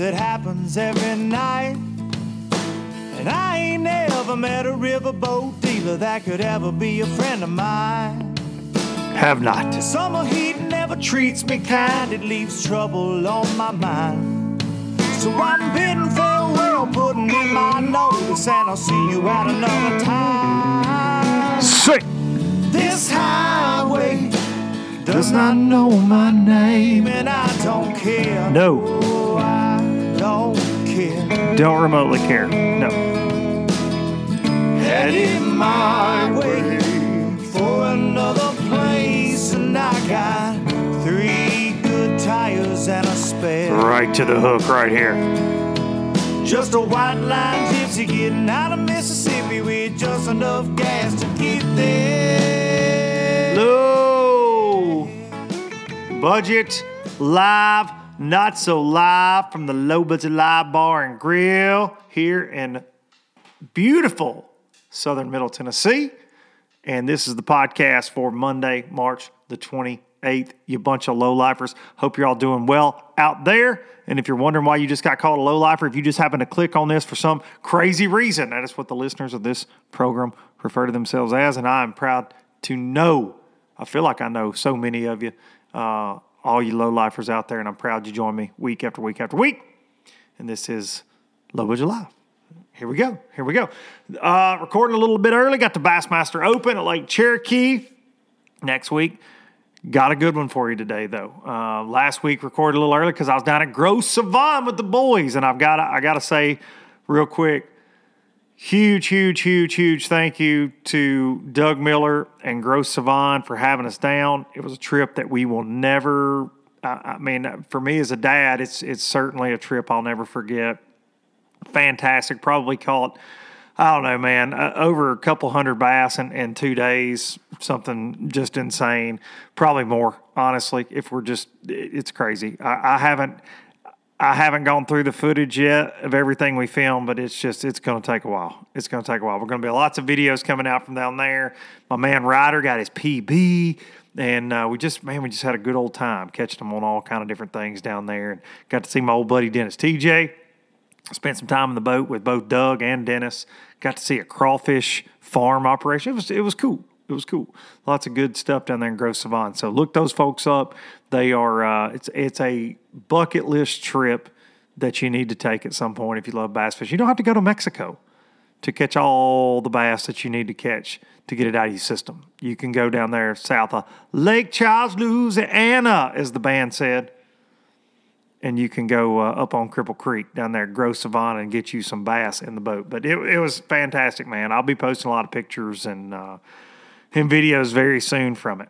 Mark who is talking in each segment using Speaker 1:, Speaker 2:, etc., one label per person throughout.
Speaker 1: it happens every night. And I ain't never met a riverboat dealer that could ever be a friend of mine.
Speaker 2: Have not.
Speaker 1: The summer heat never treats me kind, it leaves trouble on my mind. So I'm bidding farewell, putting in my notice, and I'll see you at another time.
Speaker 2: Sick.
Speaker 1: This highway does not know my name, and I don't care.
Speaker 2: No.
Speaker 1: Don't
Speaker 2: remotely care. No.
Speaker 1: My way for another place, and I got three good tires and a spare.
Speaker 2: Right to the hook right here.
Speaker 1: Just a white line gypsy getting out of Mississippi with just enough gas to get there.
Speaker 2: Low budget live, not so live from the low budget live bar and grill here in beautiful southern middle Tennessee. And this is the podcast for Monday, March the 28th. You bunch of low lifers. Hope you're all doing well out there. And if you're wondering why you just got called a low lifer, if you just happen to click on this for some crazy reason, that is what the listeners of this program refer to themselves as. And I am proud to know, I feel like I know so many of you, uh, all you low lifers out there, and I'm proud you join me week after week after week. And this is Low Budget Live. Here we go. Here we go. Uh, recording a little bit early. Got the Bassmaster Open at Lake Cherokee next week. Got a good one for you today, though. Uh, last week recorded a little early because I was down at Grosse Savanne with the boys, and I've got I got to say real quick, huge, huge, huge, huge thank you to Doug Miller and Grosse Savanne for having us down. It was a trip that we will never. I I mean, for me as a dad, it's it's certainly a trip I'll never forget fantastic. Probably caught, I don't know, man, uh, over a couple hundred bass in, in two days. Something just insane. Probably more, honestly. If we're just, it's crazy. I, I haven't. I haven't gone through the footage yet of everything we filmed, but it's just it's going to take a while. It's going to take a while. We're going to be lots of videos coming out from down there. My man Ryder got his PB, and uh, we just man, we just had a good old time catching them on all kind of different things down there, and got to see my old buddy Dennis Tietje. Spent some time in the boat with both Doug and Dennis. Got to see a crawfish farm operation. It was it was cool. It was cool. Lots of good stuff down there in Grosse Savanne. So look those folks up. They are uh, it's it's a bucket list trip that you need to take at some point if you love bass fish. You don't have to go to Mexico to catch all the bass that you need to catch to get it out of your system. You can go down there south of Lake Charles, Louisiana, as the band said, and you can go uh, up on Cripple Creek down there, Grosse Savanne, and get you some bass in the boat. But it, it was fantastic, man. I'll be posting a lot of pictures and uh, and videos very soon from it.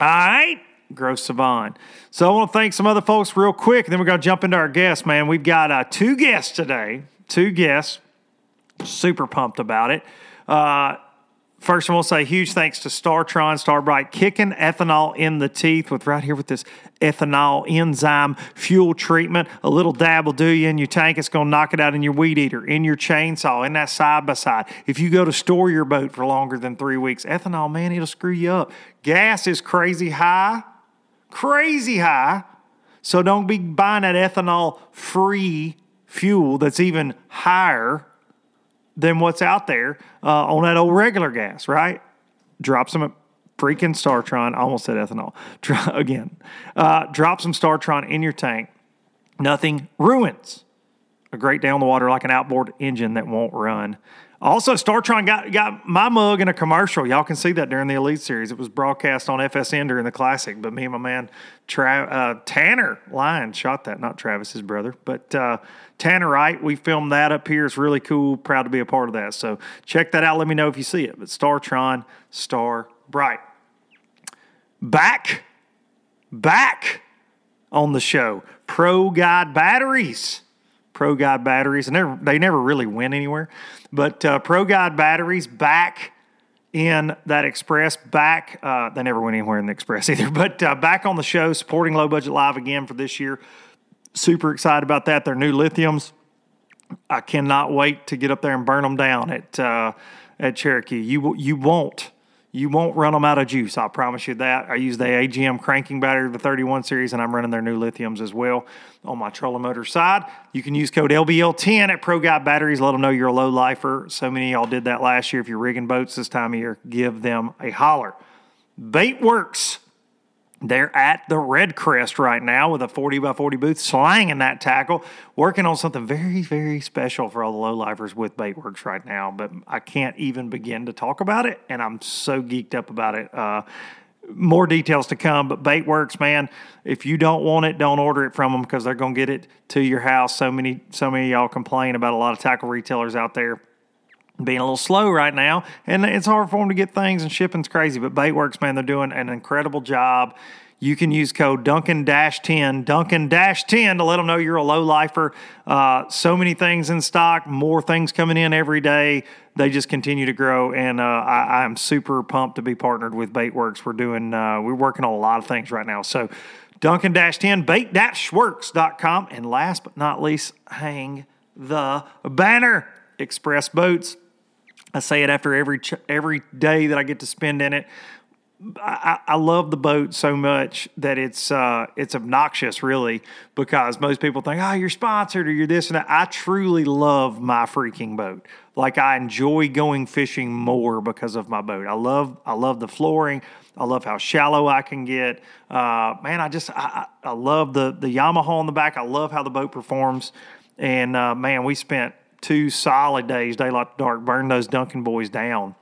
Speaker 2: All right, Grosse Savanne. So I want to thank some other folks real quick, and then we're going to jump into our guests, man. We've got uh, two guests today, two guests. Super pumped about it. Uh, First, I want to say huge thanks to StarTron, Star brite, kicking ethanol in the teeth with right here with this ethanol enzyme fuel treatment. A little dab will do you in your tank. It's going to knock it out in your weed eater, in your chainsaw, in that side by side. If you go to store your boat for longer than three weeks, ethanol, man, it'll screw you up. Gas is crazy high, crazy high. So don't be buying that ethanol free fuel that's even higher than what's out there uh, on that old regular gas, right? Drop some freaking Startron. I almost said ethanol. Try, Again, uh, drop some Startron in your tank. Nothing ruins a great day on the water like an outboard engine that won't run. Also, StarTron got got my mug in a commercial. Y'all can see that during the Elite Series. It was broadcast on FSN during the Classic. But me and my man Tra- uh, Tanner Lyon shot that, not Travis's brother, but uh, Tanner Wright. We filmed that up here. It's really cool. Proud to be a part of that. So check that out. Let me know if you see it. But StarTron, Star brite. Back, back on the show. Pro Guide Batteries. Pro Guide Batteries, and they never really went anywhere. But uh, Pro Guide Batteries back in that Express, back, uh, they never went anywhere in the Express either, but uh, back on the show, supporting Low Budget Live again for this year. Super excited about that. Their new lithiums. I cannot wait to get up there and burn them down at uh, at Cherokee. You you won't you won't run them out of juice. I promise you that. I use the AGM cranking battery, the 31 series, and I'm running their new lithiums as well on my trolling motor side. You can use code LBL10 at Pro Guide Batteries. Let them know you're a low lifer. So many y'all did that last year. If you're rigging boats this time of year, give them a holler. Bait Works they're at the Redcrest right now with a 40 by 40 booth, slanging that tackle, working on something very, very special for all the low lifers with Baitworks right now. But I can't even begin to talk about it, and I'm so geeked up about it. Uh, more details to come, but Baitworks, man, if you don't want it, don't order it from them because they're going to get it to your house. So many, so many y'all complain about a lot of tackle retailers out there being a little slow right now, and it's hard for them to get things, and shipping's crazy. But Baitworks, man, they're doing an incredible job. You can use code Dunkin 10, Dunkin 10 to let them know you're a low lifer. Uh, so many things in stock, more things coming in every day. They just continue to grow, and uh, I, am super pumped to be partnered with Baitworks. We're doing, uh, we're working on a lot of things right now. So, Dunkin 10, bait-works.com, and last but not least, hang the banner. Express Boats I say it after every every day that I get to spend in it. I, I love the boat so much that it's uh, it's obnoxious, really, because most people think, "Oh, you're sponsored or you're this and that." I truly love my freaking boat. Like I enjoy going fishing more because of my boat. I love I love the flooring. I love how shallow I can get. Uh, man, I just I, I love the the Yamaha on the back. I love how the boat performs. And uh, man, we spent two solid days, daylight to dark, burn those Dunkin boys down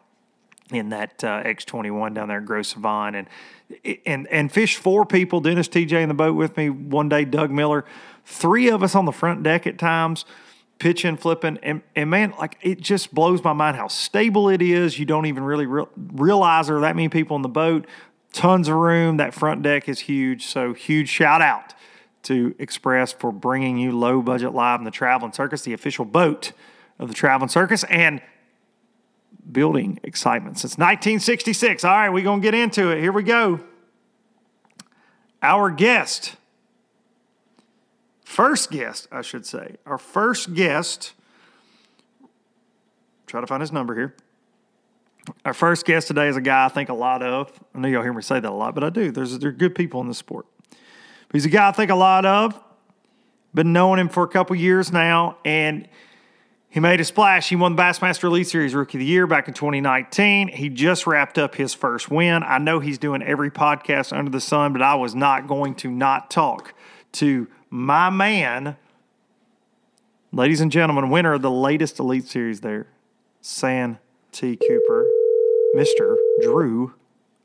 Speaker 2: in that uh, X21 down there at Grosse Savanne. And, and, and fish four people, Dennis Tietje in the boat with me one day, Doug Miller, three of us on the front deck at times, pitching, flipping. And, and man, like it just blows my mind how stable it is. You don't even really re- realize there are that many people in the boat. Tons of room. That front deck is huge. So huge shout out to Express for bringing you low budget live in the Traveling Circus, the official boat of the Traveling Circus, and building excitement since 1966. All right, we're going to get into it. Here we go. Our guest, first guest, I should say, our first guest, try to find his number here. Our first guest today is a guy I think a lot of. I know y'all hear me say that a lot, but I do. There's, there are good people in the sport. He's a guy I think a lot of. Been knowing him for a couple years now, and he made a splash. He won the Bassmaster Elite Series Rookie of the Year back in 2019. He just wrapped up his first win. I know he's doing every podcast under the sun, but I was not going to not talk to my man, ladies and gentlemen, winner of the latest Elite Series there, San T. Cooper, Mr. Drew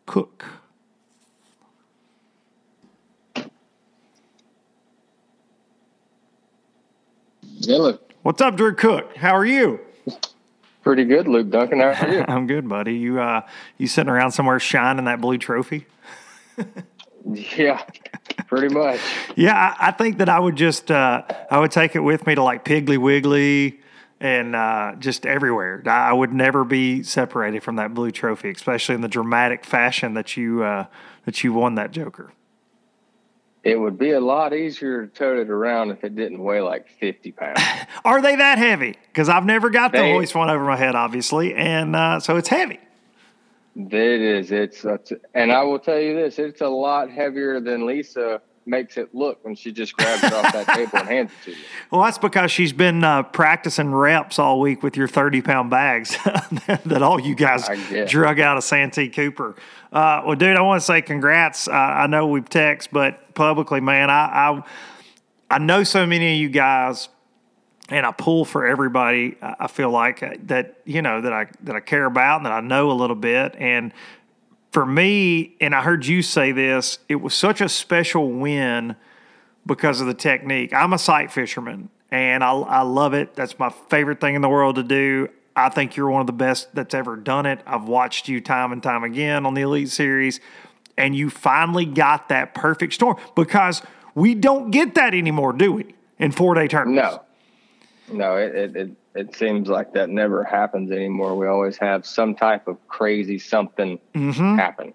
Speaker 2: Cook.
Speaker 3: Dylan.
Speaker 2: What's up, Drew Cook? How are you?
Speaker 3: Pretty good, Luke Dunkin. How are you?
Speaker 2: I'm good, buddy. You uh, you sitting around somewhere shining that blue trophy?
Speaker 3: yeah, pretty much.
Speaker 2: Yeah, I, I think that I would just uh, I would take it with me to like Piggly Wiggly and uh, just everywhere. I would never be separated from that blue trophy, especially in the dramatic fashion that you uh, that you won that Joker.
Speaker 3: It would be a lot easier to tote it around if it didn't weigh like 50 pounds.
Speaker 2: Are they that heavy? Because I've never got
Speaker 3: They-
Speaker 2: hoist one over my head, obviously, and uh, so it's heavy.
Speaker 3: it is. It's, it's, and I will tell you this: it's a lot heavier than Lisa makes it look when she just grabs it off that table and hands it to you.
Speaker 2: Well, that's because she's been uh, practicing reps all week with your 30 pound bags that all you guys drug out of Santee Cooper. Uh, well, dude, I want to say congrats. Uh, I know we've texted, but publicly, man, I, I, I know so many of you guys and I pull for everybody. I feel like uh, that you know that I that I care about and that I know a little bit. And for me, and I heard you say this, it was such a special win because of the technique. I'm a sight fisherman, and I I love it. That's my favorite thing in the world to do. I think you're one of the best that's ever done it. I've watched you time and time again on the Elite Series, and you finally got that perfect storm because we don't get that anymore, do we? In four day tournaments.
Speaker 3: No, no, it, it, it, it seems like that never happens anymore. We always have some type of crazy something happen.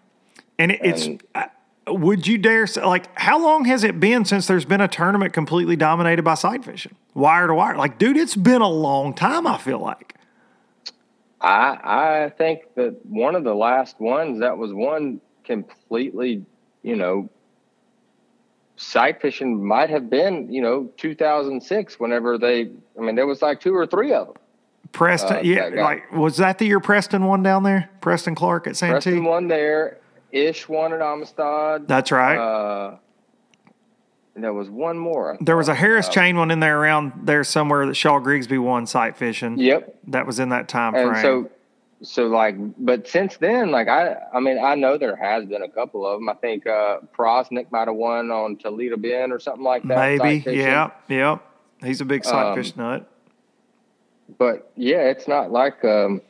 Speaker 2: And it's.
Speaker 3: And-
Speaker 2: uh, would you dare say, like, how long has it been since there's been a tournament completely dominated by sight fishing, wire to wire? Like, dude, it's been a long time. I feel like.
Speaker 3: I I think that one of the last ones that was one completely, you know, sight fishing might have been, you know, 2006. Whenever they, I mean, there was like two or three of them.
Speaker 2: Preston,
Speaker 3: Uh,
Speaker 2: yeah, like was that the year Preston won down there? Preston Clark at Santee.
Speaker 3: Preston won there. Ish won at Amistad.
Speaker 2: That's right.
Speaker 3: Uh, and there was one more.
Speaker 2: There was a. Harris
Speaker 3: Uh,
Speaker 2: chain one in there around there somewhere that Shaw Grigsby won sight fishing.
Speaker 3: Yep.
Speaker 2: That was in that time
Speaker 3: and
Speaker 2: frame.
Speaker 3: so so like but since then like i i mean i know there has been a couple of them i think uh prosnick might have won on toledo bend or something like that
Speaker 2: Maybe, yeah, yeah. He's a big sight
Speaker 3: Um,
Speaker 2: fish nut.
Speaker 3: but yeah it's not like um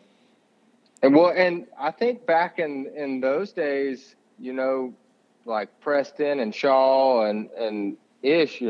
Speaker 3: and well and i think back in in those days you know like preston and shaw and and ish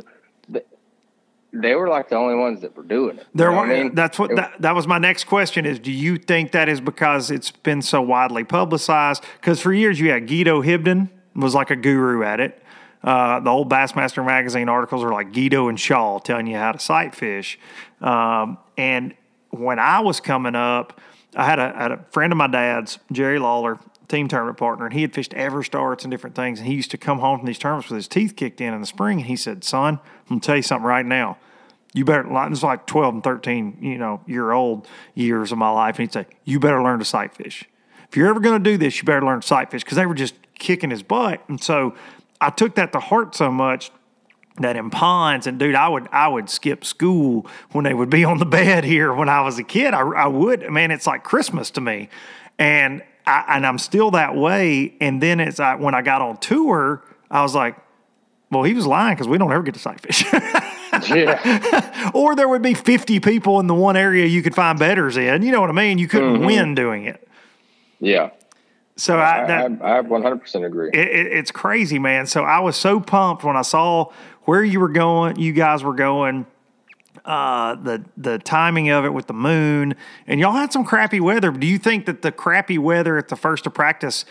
Speaker 3: they were like the only ones that were doing it.
Speaker 2: There
Speaker 3: You know
Speaker 2: were,
Speaker 3: I mean?
Speaker 2: that's what that, that was my next question is do you think that is because it's been so widely publicized? Because for years you had Guido Hibdon was like a guru at it. Uh, the old Bassmaster magazine articles are like Guido and Shaw telling you how to sight fish. Um, and when I was coming up I had a, had a friend of my dad's Jerry Lawler team tournament partner and he had fished ever starts and different things and he used to come home from these tournaments with his teeth kicked in in the spring and he said son I'm gonna tell you something right now. You better like it's like 12 and 13 you know year old years of my life and he'd say you better learn to sight fish. If you're ever going to do this you better learn sight fish because they were just kicking his butt. And so i took that to heart so much that in ponds and dude i would i would skip school when they would be on the bed here when i was a kid. I, I would man it's like christmas to me. And I, and i'm still that way. And then it's I, when i got on tour i was like well he was lying because we don't ever get to sight fish
Speaker 3: yeah
Speaker 2: or there would be 50 people in the one area you could find bedders in. You know what I mean? You couldn't win doing it.
Speaker 3: yeah
Speaker 2: So
Speaker 3: I,
Speaker 2: I, that,
Speaker 3: I, I 100% agree
Speaker 2: it, it, it's crazy, man. So I was so pumped when I saw where you were going, you guys were going, uh, the the timing of it with the moon, and y'all had some crappy weather. Do you think that the crappy weather at the first of practice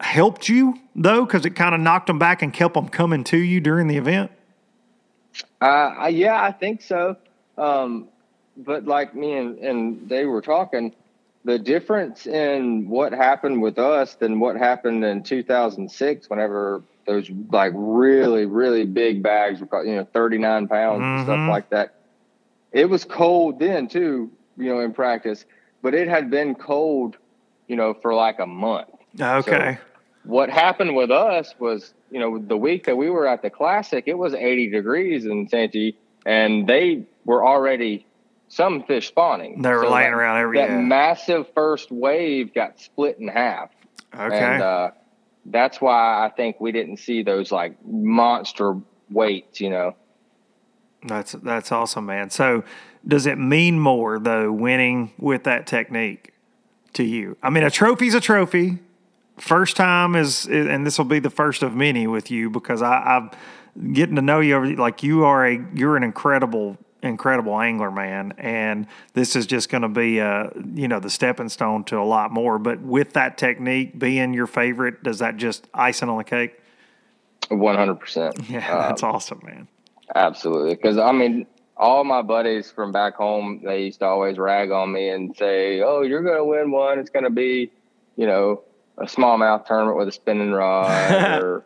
Speaker 2: helped you though, because it kind of knocked them back and kept them coming to you during the event?
Speaker 3: Uh, yeah, I think so. Um, but like me and, and they were talking, the difference in what happened with us than what happened in 2006, whenever those like really, really big bags were, caught, you know, 39 pounds and stuff like that. It was cold then too, you know, in practice, but it had been cold, you know, for like a month.
Speaker 2: Okay.
Speaker 3: What happened with us was, you know, the week that we were at the classic, it was 80 degrees in Santee, and they were already some fish spawning.
Speaker 2: They were laying
Speaker 3: that-
Speaker 2: around every-
Speaker 3: That
Speaker 2: yeah.
Speaker 3: massive first wave got split in half,
Speaker 2: okay.
Speaker 3: and uh, that's why I think we didn't see those like monster weights. You know,
Speaker 2: That's that's awesome, man. So, does it mean more though winning with that technique to you? I mean, a trophy's a trophy. First time is, and this will be the first of many with you because I, I'm getting to know you. Like you are a, you're an incredible, incredible angler, man. And this is just going to be, a, you know, the stepping stone to a lot more. But with that technique being your favorite, does that just icing on the cake?
Speaker 3: One hundred percent.
Speaker 2: Yeah, that's um, awesome, man.
Speaker 3: Absolutely, because I mean, all my buddies from back home, they used to always rag on me and say, "Oh, you're going to win one. It's going to be, you know, a smallmouth tournament with a spinning rod, or,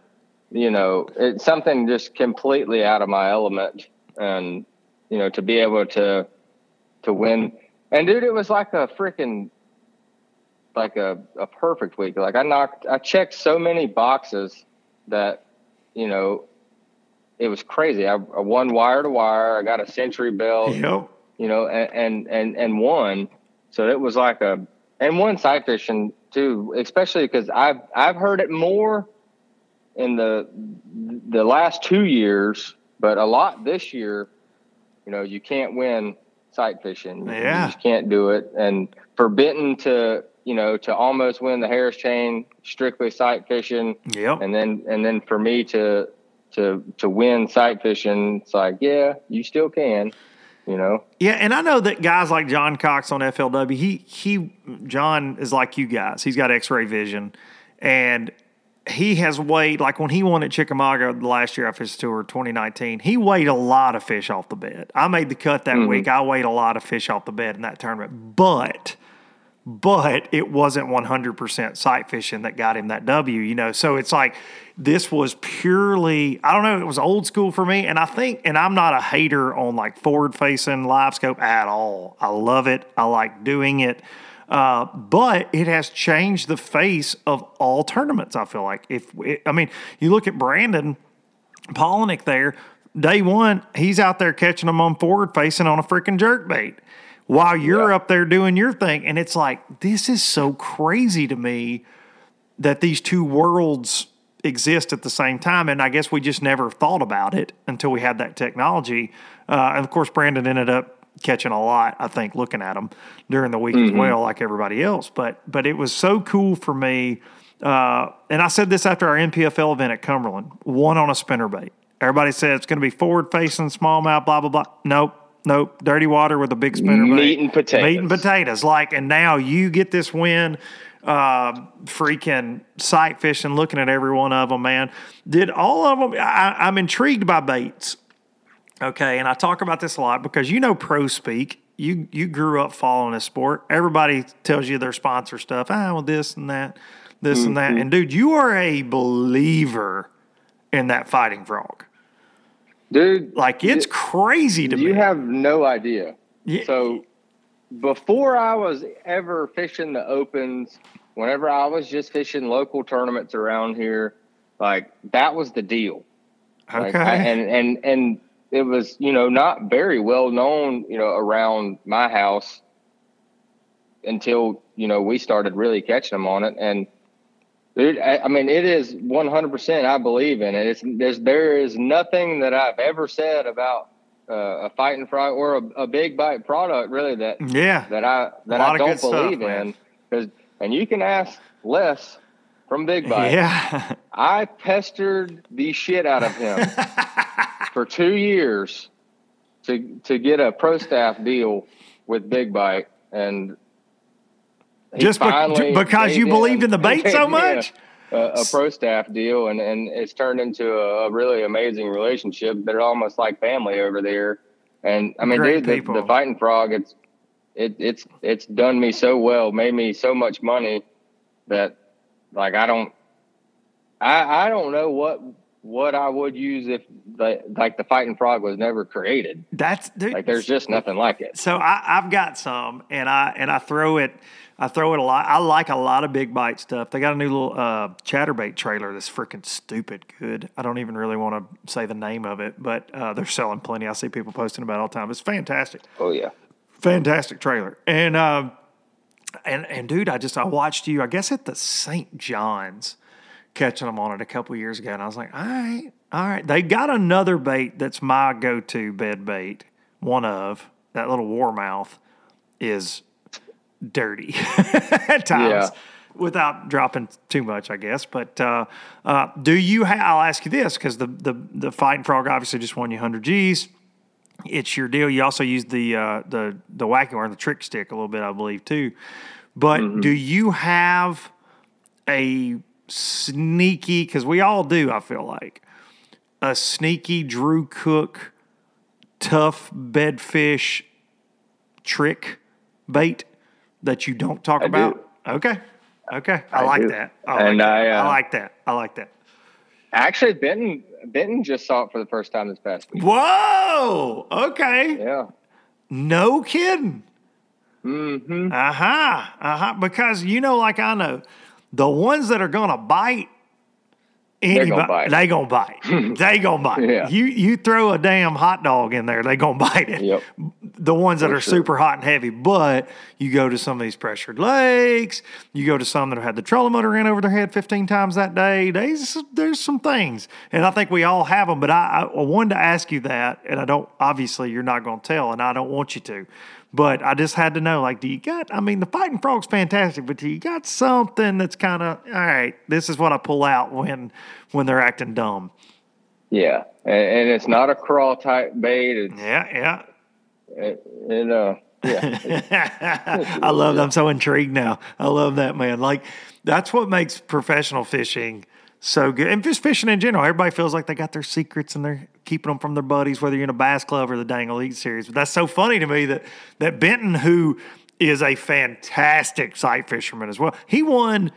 Speaker 3: you know, it's something just completely out of my element." And you know, to be able to to win, and dude, it was like a freaking like a, a perfect week. Like I knocked, I checked so many boxes that, you know, it was crazy. I, I won wire to wire. I got a century belt.
Speaker 2: Yep.
Speaker 3: You know, and and and, and won. So it was like a and one sight fishing too, especially because I've I've heard it more in the the last two years, but a lot this year. You know, you can't win sight fishing.
Speaker 2: Yeah,
Speaker 3: you just can't do it. And for Benton to you know to almost win the Harris chain strictly sight fishing.
Speaker 2: Yep.
Speaker 3: And then and then for me to to to win sight fishing, it's like, yeah, you still can, you know.
Speaker 2: Yeah, and I know that guys like John Cox on FLW, he he John is like you guys. He's got X-ray vision, and he has weighed like when he won at Chickamauga the last year I his tour 2019. He weighed a lot of fish off the bed. I made the cut that mm-hmm. week. I weighed a lot of fish off the bed in that tournament, but but it wasn't 100% sight fishing that got him that W, you know. So it's like this was purely, I don't know, it was old school for me. And I think, and I'm not a hater on like forward facing LiveScope at all. I love it, I like doing it. Uh, but it has changed the face of all tournaments. I feel like if it, I mean, you look at Brandon Palaniuk there, day one, he's out there catching them on forward facing on a freaking jerk bait while you're yeah. up there doing your thing. And it's like, this is so crazy to me that these two worlds exist at the same time. And I guess we just never thought about it until we had that technology. Uh, and of course, Brandon ended up catching a lot, I think, looking at them during the week mm-hmm. as well, like everybody else. But but it was so cool for me. Uh, and I said this after our NPFL event at Cumberland, one on a spinnerbait. Everybody said it's going to be forward facing, smallmouth, blah, blah, blah. Nope. Nope, dirty water with a big spinner.
Speaker 3: Meat and potatoes.
Speaker 2: Meat and potatoes. Like, and now you get this win. Uh, freaking sight fishing, looking at every one of them, man. Did all of them? I, I'm intrigued by baits. Okay, and I talk about this a lot because you know pro speak. You you grew up following this sport. Everybody tells you their sponsor stuff. Ah, well, this and that, this mm-hmm. and that. Mm-hmm. And dude, you are a believer in that fighting frog
Speaker 3: dude.
Speaker 2: Like it's crazy to
Speaker 3: you
Speaker 2: me.
Speaker 3: You have no idea. Yeah. So before I was ever fishing the opens, whenever I was just fishing local tournaments around here, like that was the deal.
Speaker 2: Okay.
Speaker 3: Like, I, and and and it was you know not very well known you know around my house until you know we started really catching them on it and Dude, I, I mean, it is 100%. I believe in it. It's there's there is nothing that I've ever said about uh, a fighting frog or a, a, big bite product really that
Speaker 2: yeah
Speaker 3: that I that I don't believe stuff, in because and you can ask Les from Big Bite.
Speaker 2: Yeah,
Speaker 3: I pestered the shit out of him for two years to to get a pro staff deal with Big Bite and
Speaker 2: just be- because you believed in the bait so much.
Speaker 3: A, a, pro staff deal, and and it's turned into a, a, really amazing relationship. They're almost like family over there. And I mean, dude, the, the, fighting frog, it's it, it's it's done me so well, made me so much money that like I don't I I don't know what what I would use if the, like the fighting frog was never created.
Speaker 2: That's
Speaker 3: dude, like there's just nothing like it.
Speaker 2: So I, I've got some, and I and I throw it I throw it a lot. I like a lot of big bite stuff. They got a new little uh, chatterbait trailer that's freaking stupid good. I don't even really want to say the name of it, but uh, they're selling plenty. I see people posting about it all the time. It's fantastic.
Speaker 3: Oh yeah,
Speaker 2: fantastic trailer. And uh, and and dude, I just I watched you. I guess at the St. John's. catching them on it a couple years ago, and I was like, all right, all right. They got another bait that's my go-to bed bait. One of that little warmouth is dirty at times.
Speaker 3: Yeah.
Speaker 2: Without dropping too much, I guess. But uh, uh, do you? Ha- I'll ask you this because the, the the fighting frog obviously just won you 100 G's it's your deal. You also use the uh, the the wacky worm, the trick stick, a little bit, I believe, too. But do you have a sneaky? Because we all do. I feel like a sneaky Drew Cook tough bedfish trick bait that you don't talk
Speaker 3: I do.
Speaker 2: about. Okay, okay, I,
Speaker 3: I
Speaker 2: like
Speaker 3: do.
Speaker 2: that. I like
Speaker 3: And
Speaker 2: that.
Speaker 3: I, uh,
Speaker 2: I like that. I like that.
Speaker 3: Actually, Benton Benton just saw it for the first time this past week.
Speaker 2: Whoa. Okay.
Speaker 3: Yeah.
Speaker 2: No kidding.
Speaker 3: Mm-hmm.
Speaker 2: Uh huh. Uh huh. Because you know, like I know, the ones that are gonna bite.
Speaker 3: They're gonna
Speaker 2: anybody-
Speaker 3: bite.
Speaker 2: They gonna bite. they gonna bite.
Speaker 3: Yeah.
Speaker 2: You you throw a damn hot dog in there, they gonna bite it.
Speaker 3: Yep.
Speaker 2: The ones that
Speaker 3: For
Speaker 2: are
Speaker 3: sure.
Speaker 2: super hot and heavy. But you go to some of these pressured lakes. You go to some that have had the trolling motor in over their head fifteen times that day. There's there's some things, and I think we all have them. But I, I wanted to ask you that, and I don't. Obviously, you're not gonna tell, and I don't want you to. But I just had to know, like, do you got? I mean, the fighting frog's fantastic, but do you got something that's kind of all right? This is what I pull out when when they're acting dumb.
Speaker 3: Yeah. And, and it's not a crawl type bait. It's
Speaker 2: Yeah, yeah.
Speaker 3: It, it uh yeah.
Speaker 2: I love. That I'm so intrigued now. I love that man. Like that's what makes professional fishing so good, and just fishing in general. Everybody feels like they got their secrets and they're keeping them from their buddies, whether you're in a bass club or the Dang Elite Series. But that's so funny to me that that Benton, who is a fantastic sight fisherman as well, he won.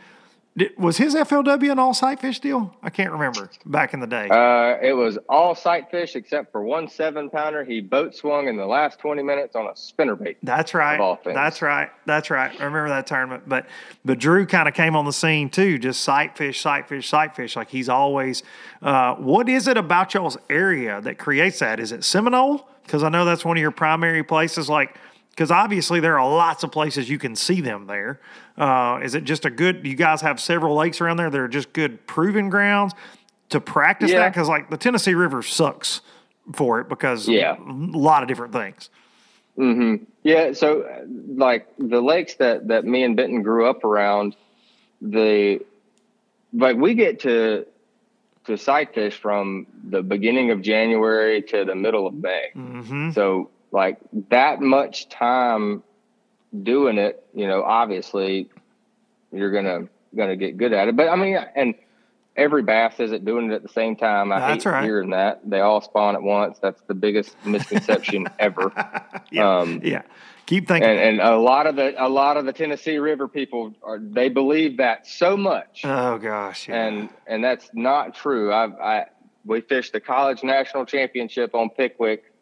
Speaker 2: Did- Was his FLW an all sight fish deal? I can't remember back in the day.
Speaker 3: Uh, it was all sight fish except for one seven pounder. He boat swung in the last 20 minutes on a spinner bait.
Speaker 2: That's right. That's right. That's right. I remember that tournament. But but Drew kind of came on the scene too, just sight fish, sight fish, sight fish. Like he's always. Uh, what is it about y'all's area that creates that? Is it Seminole? Because I know that's one of your primary places. Like because obviously there are lots of places you can see them there. Uh, is it just a good? You guys have several lakes around there that are just good proving grounds to practice that? Because like the Tennessee River sucks for it because
Speaker 3: Yeah.
Speaker 2: a lot of different things.
Speaker 3: Yeah, so like the lakes that that me and Benton grew up around, the like we get to to sight fish from the beginning of January to the middle of May.
Speaker 2: Mm-hmm.
Speaker 3: So like that much time doing it, you know, obviously you're gonna gonna get good at it. But I mean, and every bass isn't doing it at the same time. I
Speaker 2: That's
Speaker 3: hate
Speaker 2: right.
Speaker 3: hearing that they all spawn at once. That's the biggest misconception ever.
Speaker 2: Yeah.
Speaker 3: Um,
Speaker 2: yeah. Keep thinking.
Speaker 3: and and a lot of the a lot of the Tennessee River people are they believe that so much,
Speaker 2: oh gosh. Yeah.
Speaker 3: and and that's not true. I I we fished the college national championship on Pickwick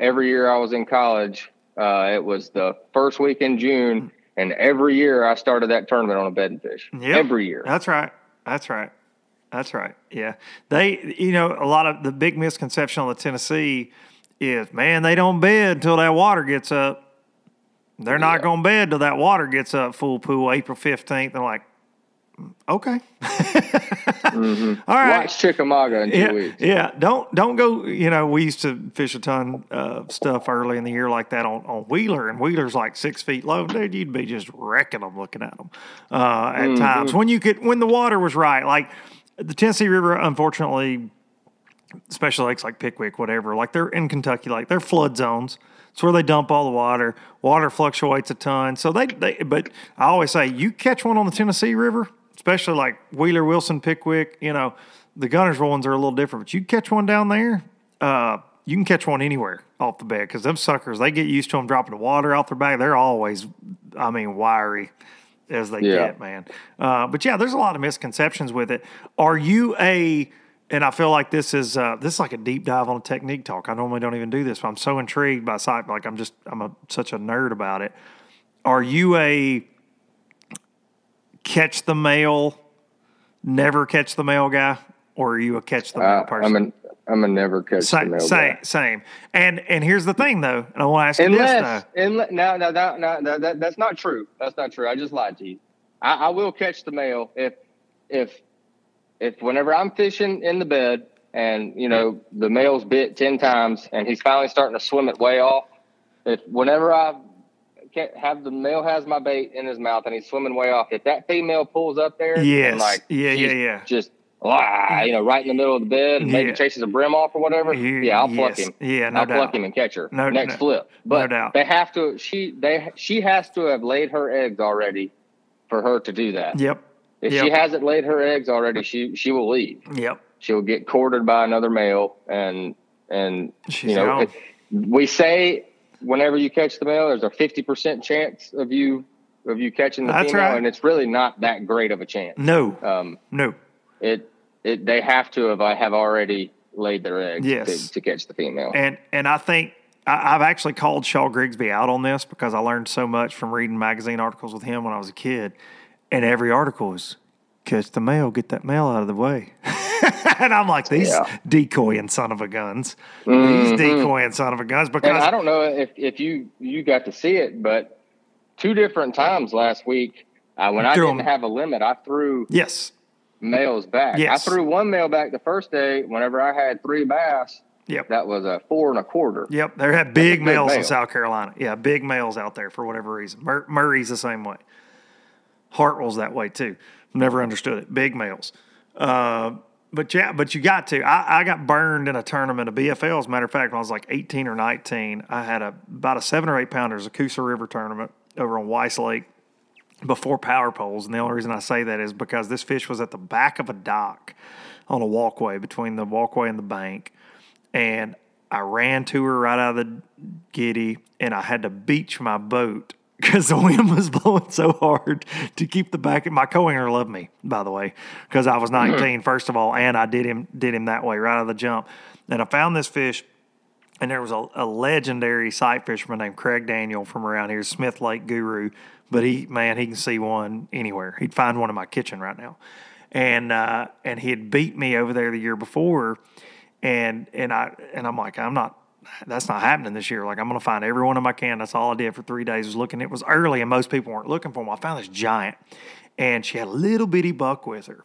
Speaker 3: every year I was in college. Uh, it was the first week in June, and every year I started that tournament on a bed and fish.
Speaker 2: Yep.
Speaker 3: Every year.
Speaker 2: That's right. That's right. That's right. Yeah. They, you know, a lot of the big misconception on the Tennessee is, man, they don't bed until that water gets up. They're not
Speaker 3: Yeah.
Speaker 2: going to bed till that water gets up full pool April 15th. They're like, "Mm, okay. All right.
Speaker 3: Watch Chickamauga in two
Speaker 2: yeah,
Speaker 3: weeks.
Speaker 2: yeah. Don't don't go. You know, we used to fish a ton of stuff early in the year like that on, on Wheeler, and Wheeler's like six feet low. Dude, you'd be just wrecking them looking at them uh, at times when you could when the water was right. Like the Tennessee River, unfortunately, special lakes like Pickwick, whatever, like they're in Kentucky, like they're flood zones. It's where they dump all the water. Water fluctuates a ton. So they, they but I always say you catch one on the Tennessee River, especially like Wheeler, Wilson, Pickwick, you know, the Guntersville ones are a little different. But you catch one down there, uh, you can catch one anywhere off the bed because them suckers, they get used to them dropping the water off their back. They're always, I mean, wiry as they
Speaker 3: Yeah.
Speaker 2: get, man. Uh, but yeah, there's a lot of misconceptions with it. Are you a and I feel like this is uh, this is like a deep dive on a technique talk. I normally don't even do this, but I'm so intrigued by sight. Like I'm just I'm a, such a nerd about it. Are you a catch the male, never catch the male guy, or are you a catch the male
Speaker 3: Uh,
Speaker 2: person?
Speaker 3: I'm a I'm a never catch the
Speaker 2: same,
Speaker 3: male
Speaker 2: same,
Speaker 3: guy.
Speaker 2: same. And and here's the thing though, and I want to ask you this
Speaker 3: Unless,
Speaker 2: though.
Speaker 3: unless no, no, no, no, no, that, that's not true. That's not true. I just lied to you. I, I will catch the male if if if whenever I'm fishing in the bed and you know the male's bit ten times and he's finally starting to swim it way off, if whenever I can't have the male has my bait in his mouth and he's swimming way off, if that female pulls up there,
Speaker 2: Yes.
Speaker 3: like
Speaker 2: Yeah, yeah, yeah.
Speaker 3: just ah, you know, right in the middle of the bed and maybe chases a brim off or whatever,
Speaker 2: You-
Speaker 3: yeah, I'll pluck
Speaker 2: yes.
Speaker 3: him.
Speaker 2: Yeah, no
Speaker 3: I'll pluck him and catch her.
Speaker 2: No-
Speaker 3: next
Speaker 2: no-
Speaker 3: flip. But
Speaker 2: doubt.
Speaker 3: they have to. She they she has to have laid her eggs already for her to do that.
Speaker 2: Yep.
Speaker 3: If
Speaker 2: Yep.
Speaker 3: she hasn't laid her eggs already, she she will leave.
Speaker 2: Yep.
Speaker 3: She'll get courted by another male, and and
Speaker 2: She's
Speaker 3: you know it- we say whenever you catch the male, there's a fifty percent chance of you of you catching the
Speaker 2: That's
Speaker 3: female,
Speaker 2: right.
Speaker 3: and it's really not that great of a chance.
Speaker 2: No.
Speaker 3: Um,
Speaker 2: no.
Speaker 3: it it they have to have I have already laid their eggs
Speaker 2: Yes.
Speaker 3: to, to catch the female.
Speaker 2: And and I think I, I've actually called Shaw Grigsby out on this because I learned so much from reading magazine articles with him when I was a kid. And every article is catch the male, get that male out of the way. and I'm like, these
Speaker 3: Yeah.
Speaker 2: decoying son of a guns. These decoying son of a guns because
Speaker 3: And I don't know if, if you you got to see it, but two different times last week uh, when I didn't
Speaker 2: 'em.
Speaker 3: have a limit, I threw
Speaker 2: yes.
Speaker 3: males back.
Speaker 2: Yes.
Speaker 3: I threw one male back the first day. Whenever I had three bass,
Speaker 2: Yep.
Speaker 3: that was a four and a quarter.
Speaker 2: Yep, there had big males in
Speaker 3: male.
Speaker 2: South Carolina. Yeah, big males out there for whatever reason. Mur- Murray's the same way. Hartwell's that way too. Never understood it. Big males. Uh, but yeah, but you got to. I, I got burned in a tournament of BFL. As a matter of fact, when I was like 18 or 19, I had a about a seven or eight pounders, a Coosa River tournament over on Weiss Lake before power poles. And the only reason I say that is because this fish was at the back of a dock on a walkway between the walkway and the bank. And I ran to her right out of the giddy and I had to beach my boat because the wind was blowing so hard to keep the back. My co-angler loved me, by the way, because I was 19, first of all, and I did him did him that way right out of the jump. And I found this fish and there was a, a legendary sight fisherman named Craig Daniel from around here, Smith Lake Guru. But he, man, he can see one anywhere. He'd find one in my kitchen right now, and uh, and he had beat me over there the year before, and and I and I'm like, I'm not. That's not happening this year. Like I'm gonna find every one of my can. That's all I did for three days was looking. It was early and most people weren't looking for them. I found this giant, and she had a little bitty buck with her.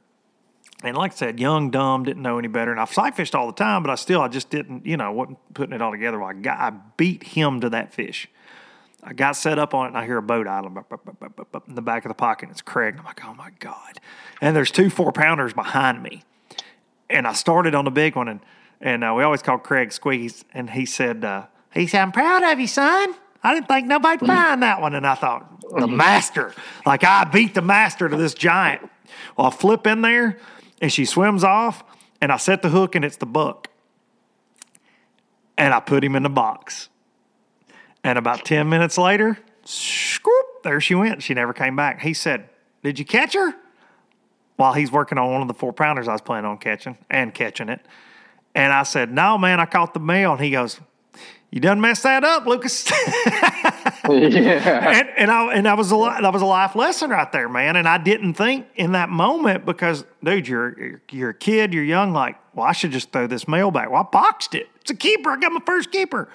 Speaker 2: And like I said, young, dumb, didn't know any better. And I've sight fished all the time, but I still, I just didn't, you know, wasn't putting it all together. I got, I beat him to that fish. I got set up on it, and I hear a boat idling in the back of the pocket. And It's Craig. I'm like, oh my god! And there's two four pounders behind me, and I started on the big one, and and uh, we always called Craig Squeeze, and he said, uh, he said, I'm proud of you, son. I didn't think nobody'd find that one, and I thought the master, like I beat the master to this giant. Well, I flip in there, and she swims off, and I set the hook, and it's the buck, and I put him in the box. And about 10 minutes later, scoop, there she went. She never came back. He said, Did you catch her? While he's working on one of the four pounders I was planning on catching and catching it. And I said, No, man, I caught the male. And he goes, You done messed that up, Lucas.
Speaker 3: yeah.
Speaker 2: and, and I and that was a that was a life lesson right there, man. And I didn't think in that moment because, dude, you're you're, a kid, you're young. Like, well, I should just throw this male back. Well, I boxed it. It's a keeper. I got my first keeper.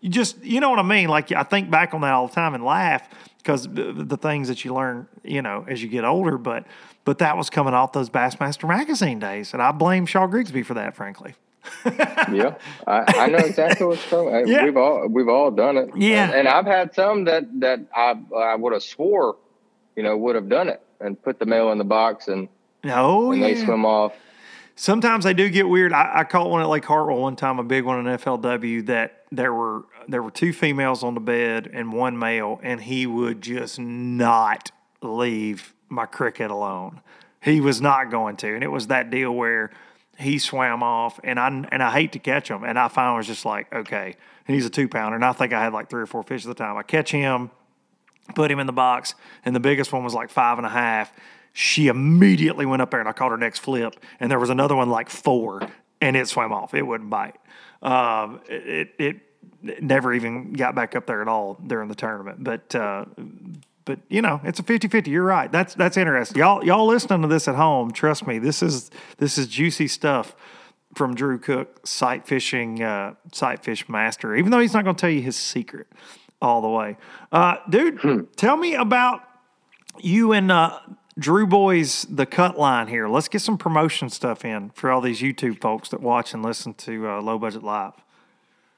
Speaker 2: You just, you know what I mean? Like, I think back on that all the time and laugh because the things that you learn, you know, as you get older. But but that was coming off those Bassmaster magazine days, and I blame Shaw Grigsby for that, frankly.
Speaker 3: yeah, I, I know exactly what's coming.
Speaker 2: Yeah.
Speaker 3: We've all we've all done it.
Speaker 2: Yeah.
Speaker 3: and, and I've had some that that I I would have swore, you know, would have done it and put the male in the box and,
Speaker 2: Oh
Speaker 3: and
Speaker 2: yeah.
Speaker 3: they swim off.
Speaker 2: Sometimes they do get weird. I, I caught one at Lake Hartwell one time, a big one in FLW. That there were there were two females on the bed and one male, and he would just not leave my cricket alone. He was not going to, and it was that deal where he swam off, and I and I hate to catch him, and I finally was just like, okay, and he's a two pounder, and I think I had like three or four fish at the time. I catch him, put him in the box, and the biggest one was like five and a half. She immediately went up there and I caught her next flip, and there was another one like four, and it swam off. It wouldn't bite. Um, it, it it never even got back up there at all during the tournament. But uh, but you know, it's a 50-50. You're right. That's that's interesting. Y'all y'all listening to this at home, trust me, this is this is juicy stuff from Drew Cook, sight fishing, uh, sight fish master. Even though he's not going to tell you his secret all the way, uh, dude. Tell me about you and uh, Drew Boys, the cut line here. Let's get some promotion stuff in for all these YouTube folks that watch and listen to uh, Low Budget Live.